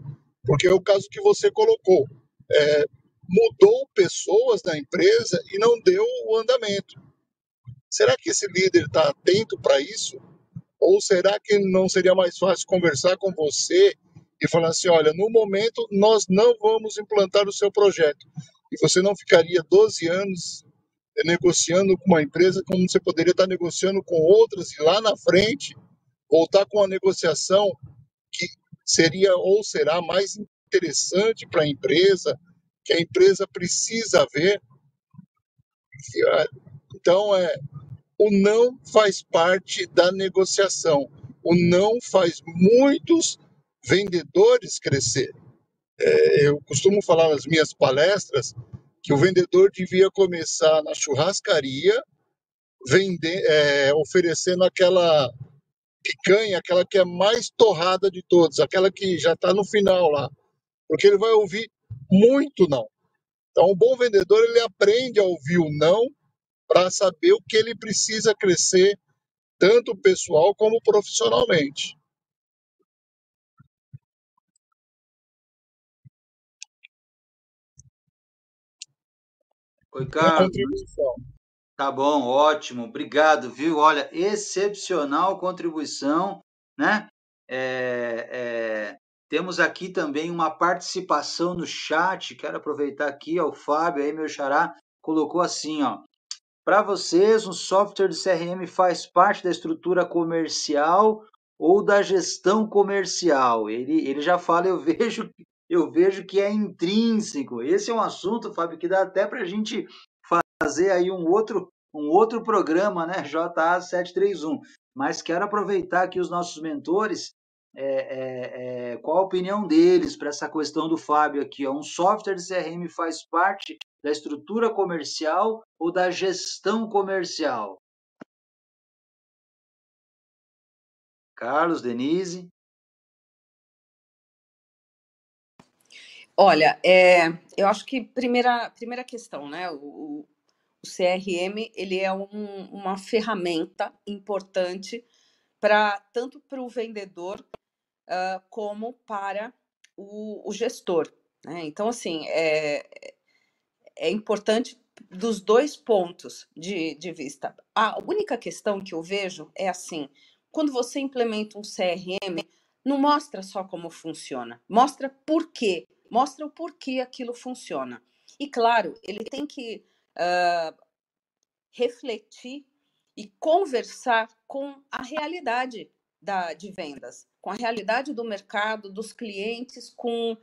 Porque é o caso que você colocou. É, mudou pessoas da empresa e não deu o andamento. Será que esse líder está atento para isso? Ou será que não seria mais fácil conversar com você e falar assim: olha, no momento nós não vamos implantar o seu projeto. E você não ficaria 12 anos negociando com uma empresa como você poderia estar negociando com outras e lá na frente voltar com uma negociação que seria ou será mais interessante para a empresa, que a empresa precisa ver. Então, é, o não faz parte da negociação. O não faz muitos vendedores crescer. É, eu costumo falar nas minhas palestras que o vendedor devia começar na churrascaria, vender, é, oferecendo aquela picanha, aquela que é mais torrada de todos, aquela que já está no final lá, porque ele vai ouvir muito não. Então, o bom vendedor ele aprende a ouvir o não para saber o que ele precisa crescer, tanto pessoal como profissionalmente. Oi, Carlos. Tá bom, ótimo, obrigado, viu? Olha, excepcional contribuição, né? É, é, temos aqui também uma participação no chat. Quero aproveitar aqui, ó, o Fábio aí, meu xará, colocou assim, ó. Para vocês, um software de CRM faz parte da estrutura comercial ou da gestão comercial? Ele, ele já fala, eu vejo, eu vejo que é intrínseco. Esse é um assunto, Fábio, que dá até para a gente fazer aí um outro, um outro programa, né? JA 731. Mas quero aproveitar aqui os nossos mentores é, é, é, qual a opinião deles para essa questão do Fábio aqui? Ó, um software de CRM faz parte da estrutura comercial ou da gestão comercial? Carlos, Denise? Olha, é, eu acho que primeira, primeira questão, né? O, o CRM ele é um, uma ferramenta importante para tanto para o vendedor uh, como para o, o gestor. Né? Então, assim, é, é importante dos dois pontos de, de vista. A única questão que eu vejo é assim: quando você implementa um CRM, não mostra só como funciona, mostra por quê, mostra o porquê aquilo funciona. E claro, ele tem que uh, refletir e conversar com a realidade da, de vendas, com a realidade do mercado, dos clientes, com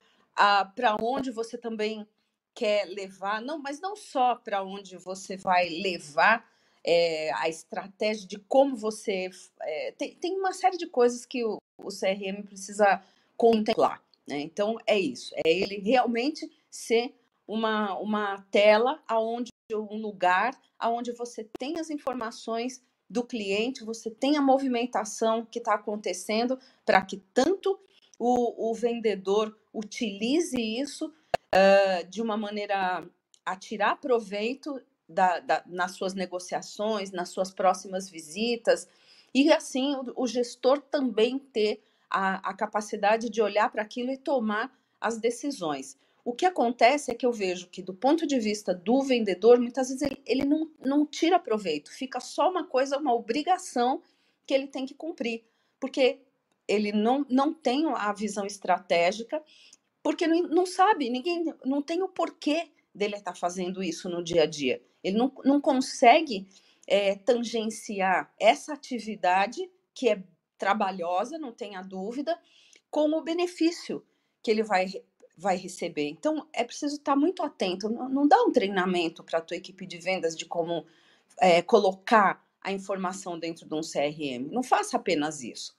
para onde você também quer levar, não, mas não só para onde você vai levar é, a estratégia de como você. É, tem, tem uma série de coisas que o, o CRM precisa contemplar. Né? Então, é isso. É ele realmente ser uma, uma tela aonde um lugar aonde você tem as informações do cliente, você tem a movimentação que está acontecendo para que tanto o, o, vendedor utilize isso uh, de uma maneira a tirar proveito da, da, nas suas negociações, nas suas próximas visitas, e assim o, o gestor também ter a, a capacidade de olhar para aquilo e tomar as decisões. O que acontece é que eu vejo que, do ponto de vista do vendedor, muitas vezes ele, ele não, não tira proveito, fica só uma coisa, uma obrigação que ele tem que cumprir, porque ele não, não tem a visão estratégica, porque não, não sabe, ninguém não tem o porquê dele estar fazendo isso no dia a dia. Ele não, não consegue é, tangenciar essa atividade, que é trabalhosa, não tenha dúvida, com o benefício que ele vai vai receber. Então, é preciso estar muito atento. Não, não dá um treinamento para a tua equipe de vendas de como é, colocar a informação dentro de um CRM. Não faça apenas isso.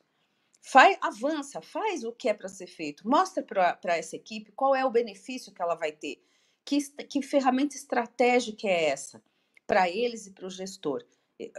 Faz, avança, faz o que é para ser feito. Mostra para essa equipe qual é o benefício que ela vai ter. Que, que ferramenta estratégica é essa para eles e para o gestor?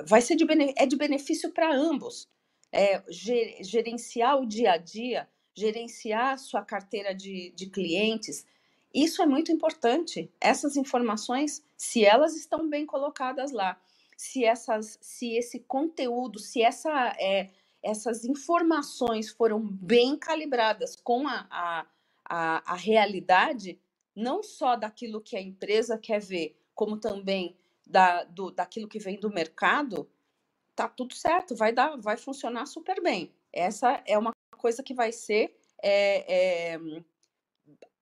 Vai ser de, é de benefício para ambos. É, gerenciar o dia a dia gerenciar sua carteira de, de clientes. Isso é muito importante. Essas informações, se elas estão bem colocadas lá, se essas, se esse conteúdo, se essa, é, essas informações foram bem calibradas com a, a, a, a realidade, não só daquilo que a empresa quer ver, como também da, do, daquilo que vem do mercado, tá tudo certo, vai dar, vai funcionar super bem. Essa é uma coisa que vai ser é, é,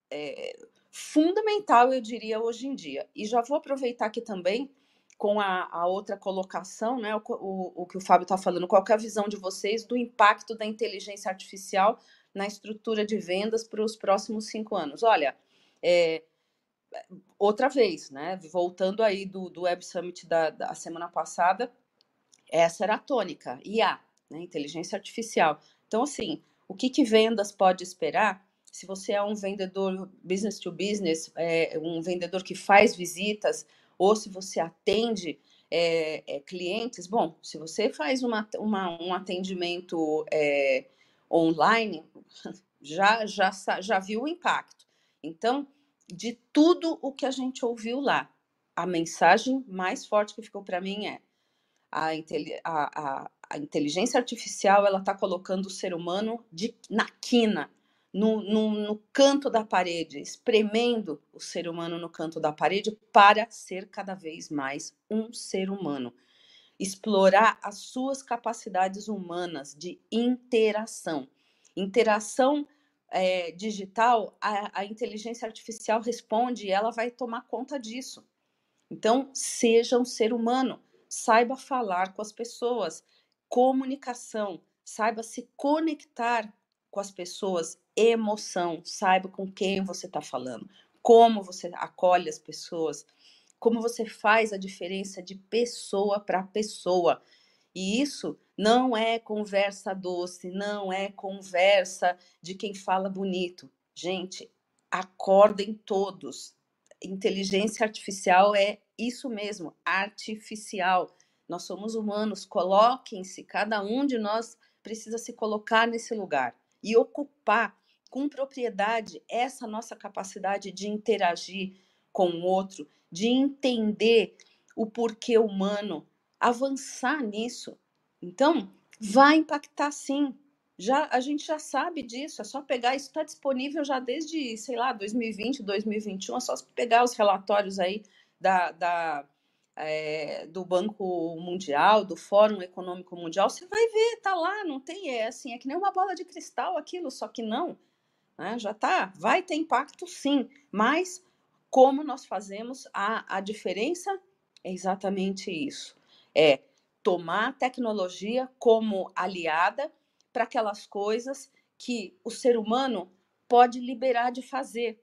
é, fundamental, eu diria, hoje em dia. E já vou aproveitar aqui também com a, a outra colocação, né, o, o, o que o Fábio está falando, qual é a visão de vocês do impacto da inteligência artificial na estrutura de vendas para os próximos cinco anos? Olha, é, outra vez, né, voltando aí do, do Web Summit da, da semana passada, essa era a tônica, IA, né, inteligência artificial. Então, assim, o que, que vendas pode esperar? Se você é um vendedor business to business, é, um vendedor que faz visitas, ou se você atende é, é, clientes, bom, se você faz uma, uma um atendimento é, online, já, já, já viu o impacto. Então, de tudo o que a gente ouviu lá, a mensagem mais forte que ficou para mim é a, a, a, a inteligência artificial ela está colocando o ser humano de, na quina, no, no, no, canto da parede, espremendo o ser humano no canto da parede para ser cada vez mais um ser humano. Explorar as suas capacidades humanas de interação. Interação é, digital, a, a inteligência artificial responde e ela vai tomar conta disso. Então, seja um ser humano, saiba falar com as pessoas, comunicação, saiba se conectar com as pessoas, emoção, saiba com quem você está falando, como você acolhe as pessoas, como você faz a diferença de pessoa para pessoa. E isso não é conversa doce, não é conversa de quem fala bonito. Gente, acordem todos. Inteligência artificial é isso mesmo, artificial. Nós somos humanos, coloquem-se, cada um de nós precisa se colocar nesse lugar e ocupar com propriedade essa nossa capacidade de interagir com o outro, de entender o porquê humano, avançar nisso. Então, vai impactar sim. Já a gente já sabe disso, é só pegar, isso está disponível já desde, sei lá, 2020, 2021, é só pegar os relatórios aí da, da é, do Banco Mundial, do Fórum Econômico Mundial, você vai ver, tá lá, não tem, é assim, é que nem uma bola de cristal aquilo, só que não, né, já tá, vai ter impacto sim, mas como nós fazemos a, a diferença? É exatamente isso, é tomar a tecnologia como aliada para aquelas coisas que o ser humano pode liberar de fazer,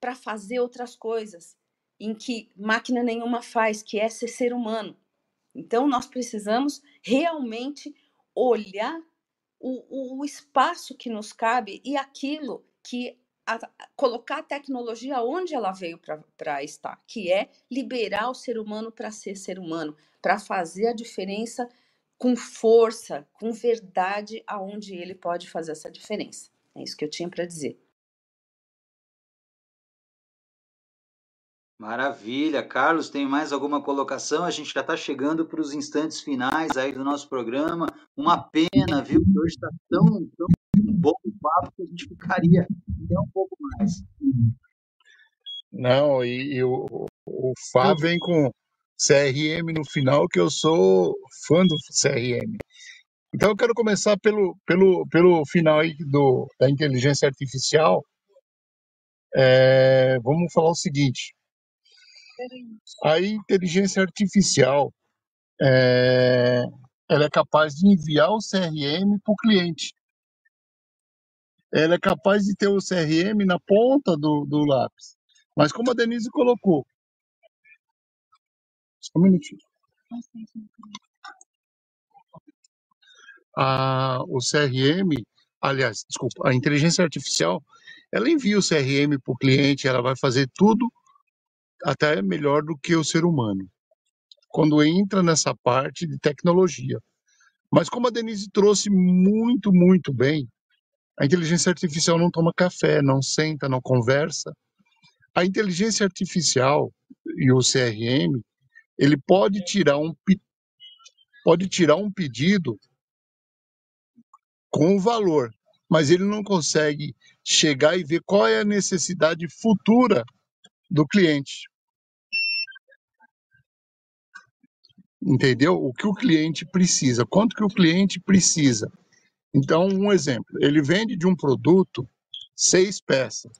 para fazer outras coisas, em que máquina nenhuma faz, que é ser ser humano. Então, nós precisamos realmente olhar o, o, o espaço que nos cabe e aquilo que a, colocar a tecnologia onde ela veio para estar, que é liberar o ser humano para ser ser humano, para fazer a diferença com força, com verdade, aonde ele pode fazer essa diferença. É isso que eu tinha para dizer. Maravilha. Carlos, tem mais alguma colocação? A gente já está chegando para os instantes finais aí do nosso programa. Uma pena, viu? Hoje está tão, tão bom o papo que a gente ficaria até um pouco mais. Não, e, e o, o Fábio vem com CRM no final, que eu sou fã do CRM. Então eu quero começar pelo, pelo, pelo final aí do, da inteligência artificial. É, vamos falar o seguinte: a inteligência artificial é, ela é capaz de enviar o CRM para o cliente. Ela é capaz de ter o CRM na ponta do, do lápis. Mas como a Denise colocou. Só um minutinho. A, o CRM, aliás, desculpa, a inteligência artificial, ela envia o CRM para o cliente, ela vai fazer tudo até melhor do que o ser humano, quando entra nessa parte de tecnologia. Mas como a Denise trouxe muito, muito bem, a inteligência artificial não toma café, não senta, não conversa. A inteligência artificial e o CRM, ele pode tirar um pode tirar um pedido com valor, mas ele não consegue chegar e ver qual é a necessidade futura do cliente. Entendeu? O que o cliente precisa, quanto que o cliente precisa. Então, um exemplo, ele vende de um produto seis peças.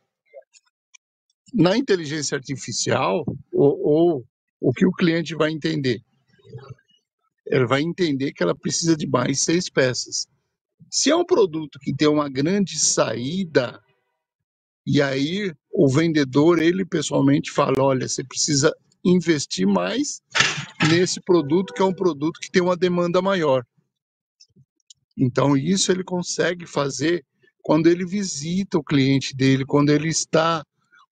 Na inteligência artificial, ou, ou o que o cliente vai entender? Ele vai entender que ela precisa de mais seis peças. Se é um produto que tem uma grande saída, e aí o vendedor, ele pessoalmente fala: olha, você precisa investir mais nesse produto, que é um produto que tem uma demanda maior. Então, isso ele consegue fazer quando ele visita o cliente dele, quando ele está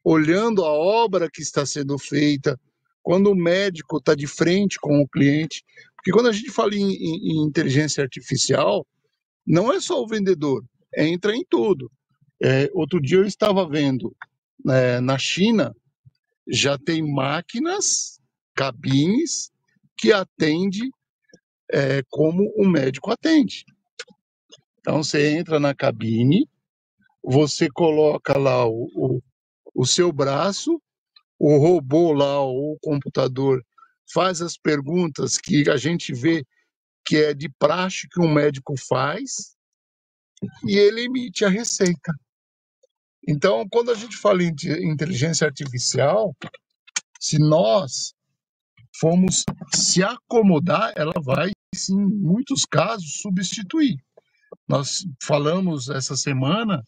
olhando a obra que está sendo feita, quando o médico está de frente com o cliente. Porque quando a gente fala em, em, em inteligência artificial, não é só o vendedor, entra em tudo. É, outro dia eu estava vendo é, na China, já tem máquinas, cabines, que atende é, como o médico atende. Então você entra na cabine, você coloca lá o, o, o seu braço, o robô lá, o computador, faz as perguntas que a gente vê que é de praxe que um médico faz, e ele emite a receita. Então, quando a gente fala em inteligência artificial, se nós formos se acomodar, ela vai, em muitos casos, substituir. Nós falamos essa semana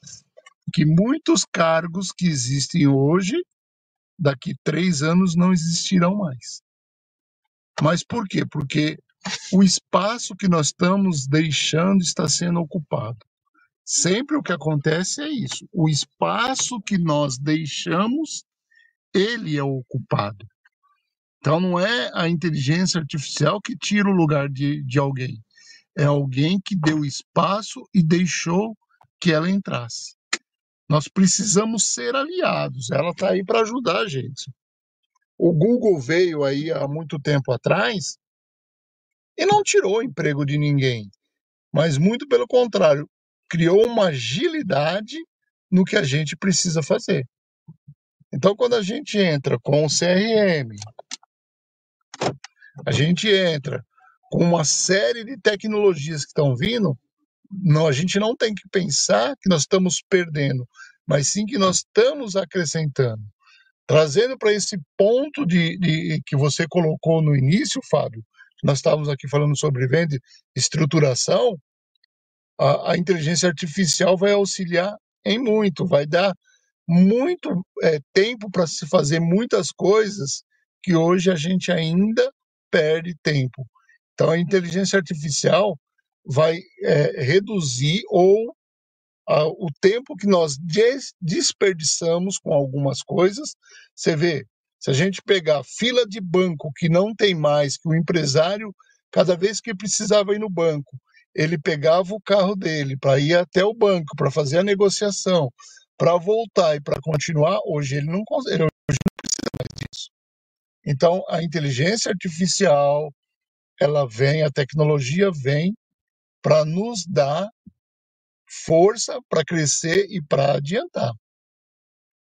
que muitos cargos que existem hoje, daqui três anos não existirão mais. Mas por quê? Porque o espaço que nós estamos deixando está sendo ocupado. Sempre o que acontece é isso. O espaço que nós deixamos, ele é ocupado. Então não é a inteligência artificial que tira o lugar de, de alguém. É alguém que deu espaço e deixou que ela entrasse. Nós precisamos ser aliados. Ela está aí para ajudar a gente. O Google veio aí há muito tempo atrás e não tirou o emprego de ninguém, mas muito pelo contrário, criou uma agilidade no que a gente precisa fazer. Então, quando a gente entra com o CRM, a gente entra com uma série de tecnologias que estão vindo, não, a gente não tem que pensar que nós estamos perdendo, mas sim que nós estamos acrescentando. Trazendo para esse ponto de, de, que você colocou no início, Fábio, nós estávamos aqui falando sobre venda, estruturação, a, a inteligência artificial vai auxiliar em muito, vai dar muito é, tempo para se fazer muitas coisas que hoje a gente ainda perde tempo. Então, a inteligência artificial vai é, reduzir ou a, o tempo que nós des desperdiçamos com algumas coisas. Você vê, se a gente pegar fila de banco que não tem mais, que o empresário, cada vez que precisava ir no banco, ele pegava o carro dele para ir até o banco, para fazer a negociação, para voltar e para continuar, hoje ele não, ele hoje não precisa mais disso. Então, a inteligência artificial, ela vem, a tecnologia vem para nos dar força para crescer e para adiantar.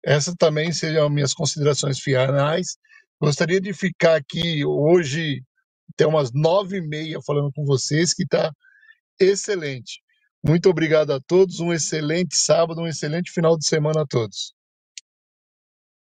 Essas também seriam minhas considerações finais. Gostaria de ficar aqui hoje até umas nove e meia falando com vocês, que está excelente. Muito obrigado a todos, um excelente sábado, um excelente final de semana a todos.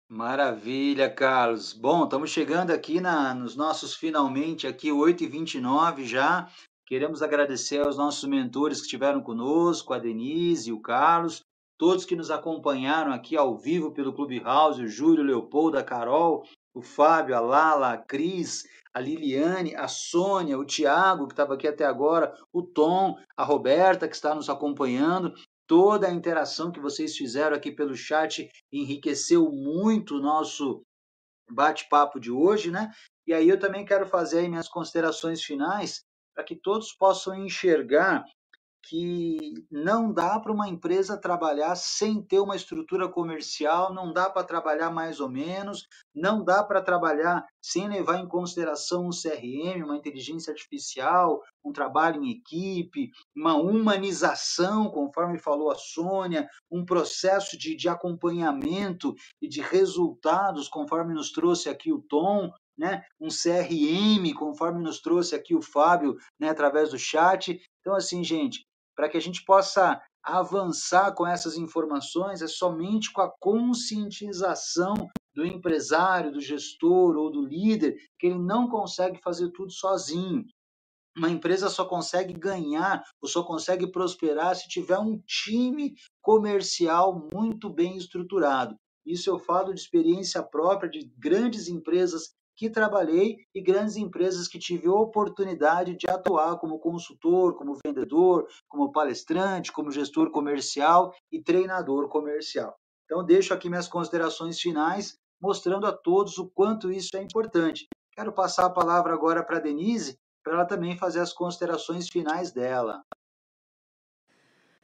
Maravilha, Carlos. Bom, estamos chegando aqui na, nos nossos finalmente, aqui 8h29 já. Queremos agradecer aos nossos mentores que estiveram conosco, a Denise e o Carlos, todos que nos acompanharam aqui ao vivo pelo Clubhouse, o Júlio, o Leopoldo, a Carol, o Fábio, a Lala, a Cris, a Liliane, a Sônia, o Tiago, que estava aqui até agora, o Tom, a Roberta, que está nos acompanhando. Toda a interação que vocês fizeram aqui pelo chat enriqueceu muito o nosso bate-papo de hoje, né? E aí eu também quero fazer minhas considerações finais para que todos possam enxergar que não dá para uma empresa trabalhar sem ter uma estrutura comercial, não dá para trabalhar mais ou menos, não dá para trabalhar sem levar em consideração um CRM, uma inteligência artificial, um trabalho em equipe, uma humanização, conforme falou a Sônia, um processo de, de acompanhamento e de resultados, conforme nos trouxe aqui o Tom, né? um CRM, conforme nos trouxe aqui o Fábio, né, através do chat. Então, assim, gente, para que a gente possa avançar com essas informações é somente com a conscientização do empresário, do gestor ou do líder, que ele não consegue fazer tudo sozinho. Uma empresa só consegue ganhar ou só consegue prosperar se tiver um time comercial muito bem estruturado. Isso eu falo de experiência própria de grandes empresas que trabalhei e grandes empresas que tive oportunidade de atuar como consultor, como vendedor, como palestrante, como gestor comercial e treinador comercial. Então, deixo aqui minhas considerações finais, mostrando a todos o quanto isso é importante. Quero passar a palavra agora para a Denise, para ela também fazer as considerações finais dela.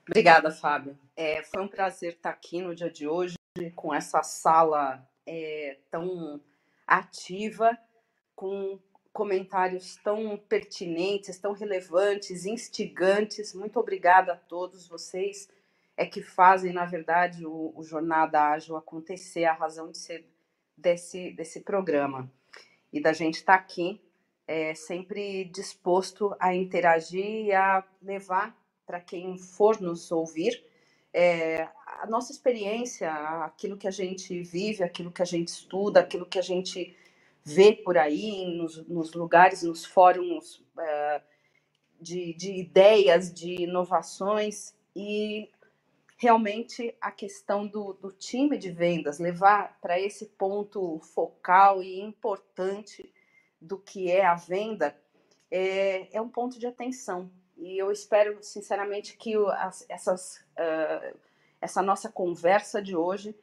Obrigada, Fábio. É, foi um prazer estar aqui no dia de hoje com essa sala é, tão ativa, com comentários tão pertinentes, tão relevantes, instigantes. Muito obrigada a todos vocês. é que fazem, na verdade, o, o Jornada Ágil acontecer, a razão de ser desse, desse programa. E da gente estar tá aqui é, sempre disposto a interagir e a levar para quem for nos ouvir é, a nossa experiência, aquilo que a gente vive, aquilo que a gente estuda, aquilo que a gente vê por aí, nos, nos lugares, nos fóruns é, de, de ideias, de inovações e realmente a questão do, do time de vendas, levar para esse ponto focal e importante do que é a venda, é, é um ponto de atenção. E eu espero, sinceramente, que as, essas, uh, essa nossa conversa de hoje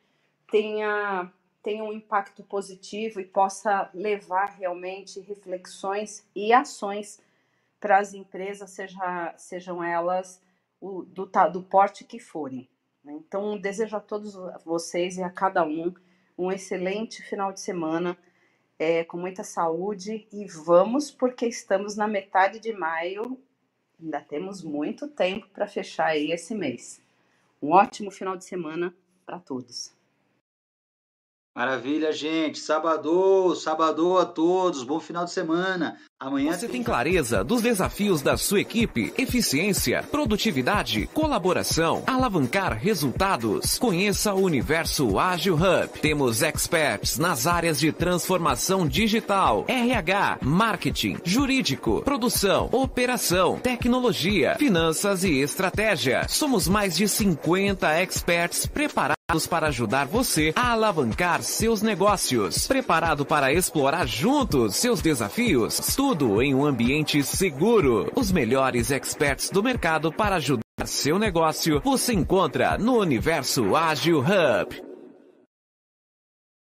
tenha, tenha um impacto positivo e possa levar realmente reflexões e ações para as empresas, seja, sejam elas o, do, do porte que forem. Né? Então, desejo a todos vocês e a cada um um excelente final de semana, é, com muita saúde e vamos, porque estamos na metade de maio Ainda temos muito tempo para fechar aí esse mês. Um ótimo final de semana para todos. Maravilha, gente. Sábado, sábado a todos. Bom final de semana. Amanhã Você tem clareza dos desafios da sua equipe, eficiência, produtividade, colaboração, alavancar resultados. Conheça o Universo Ágil Hub. Temos experts nas áreas de transformação digital, RH, marketing, jurídico, produção, operação, tecnologia, finanças e estratégia. Somos mais de 50 experts preparados para ajudar você a alavancar seus negócios. Preparado para explorar juntos seus desafios? Tudo em um ambiente seguro. Os melhores experts do mercado para ajudar seu negócio você encontra no Universo Ágil Hub.